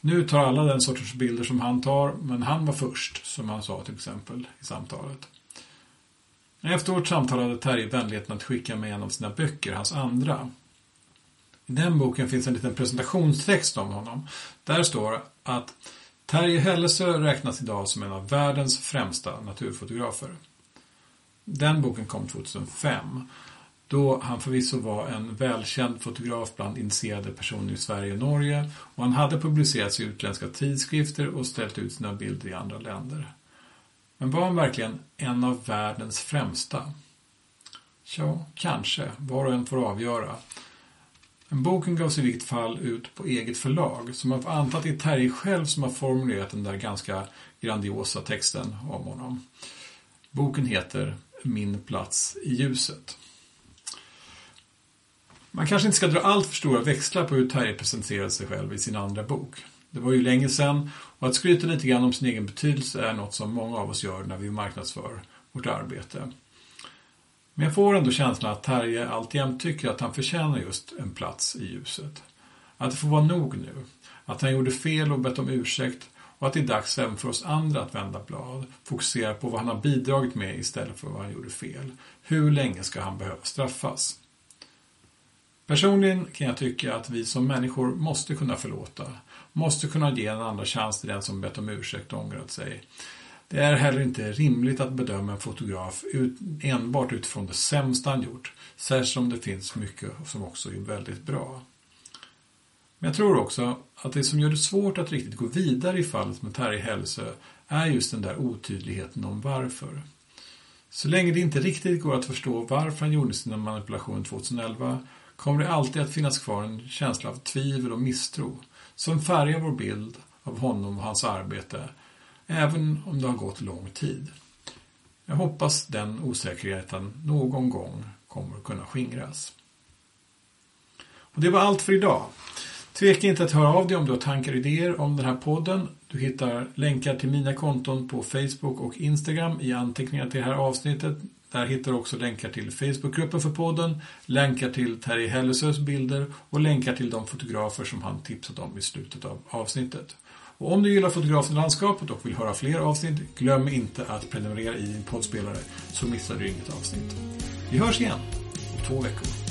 Nu tar alla den sortens bilder som han tar, men han var först, som han sa till exempel i samtalet. Efter vårt samtal hade Terje vänligheten att skicka mig en av sina böcker, hans andra. I den boken finns en liten presentationstext om honom. Där står att Terje Hellesö räknas idag som en av världens främsta naturfotografer. Den boken kom 2005 då han förvisso var en välkänd fotograf bland initierade personer i Sverige och Norge och han hade publicerats i utländska tidskrifter och ställt ut sina bilder i andra länder. Men var han verkligen en av världens främsta? Ja, kanske. Var och en får avgöra. Men boken gavs i vilket fall ut på eget förlag, så man får anta att det är Terje själv som har formulerat den där ganska grandiosa texten om honom. Boken heter Min plats i ljuset. Man kanske inte ska dra allt för stora växlar på hur Terje presenterade sig själv i sin andra bok. Det var ju länge sedan och att skryta lite grann om sin egen betydelse är något som många av oss gör när vi marknadsför vårt arbete. Men jag får ändå känslan att Terje alltjämt tycker att han förtjänar just en plats i ljuset. Att det får vara nog nu. Att han gjorde fel och bett om ursäkt och att det är dags även för oss andra att vända blad, fokusera på vad han har bidragit med istället för vad han gjorde fel. Hur länge ska han behöva straffas? Personligen kan jag tycka att vi som människor måste kunna förlåta, måste kunna ge en andra chans till den som bett om ursäkt och ångrat sig. Det är heller inte rimligt att bedöma en fotograf ut, enbart utifrån det sämsta han gjort, särskilt om det finns mycket som också är väldigt bra. Men jag tror också att det som gör det svårt att riktigt gå vidare i fallet med Terje Hälsö är just den där otydligheten om varför. Så länge det inte riktigt går att förstå varför han gjorde sina manipulationer 2011 kommer det alltid att finnas kvar en känsla av tvivel och misstro som färgar vår bild av honom och hans arbete även om det har gått lång tid. Jag hoppas den osäkerheten någon gång kommer att kunna skingras. Och det var allt för idag. Tveka inte att höra av dig om du har tankar och idéer om den här podden. Du hittar länkar till mina konton på Facebook och Instagram i anteckningar till det här avsnittet. Där hittar du också länkar till Facebookgruppen för podden, länkar till Terje Hellesös bilder och länkar till de fotografer som han tipsat om i slutet av avsnittet. Och om du gillar fotografen landskapet och vill höra fler avsnitt, glöm inte att prenumerera i din poddspelare så missar du inget avsnitt. Vi hörs igen om två veckor.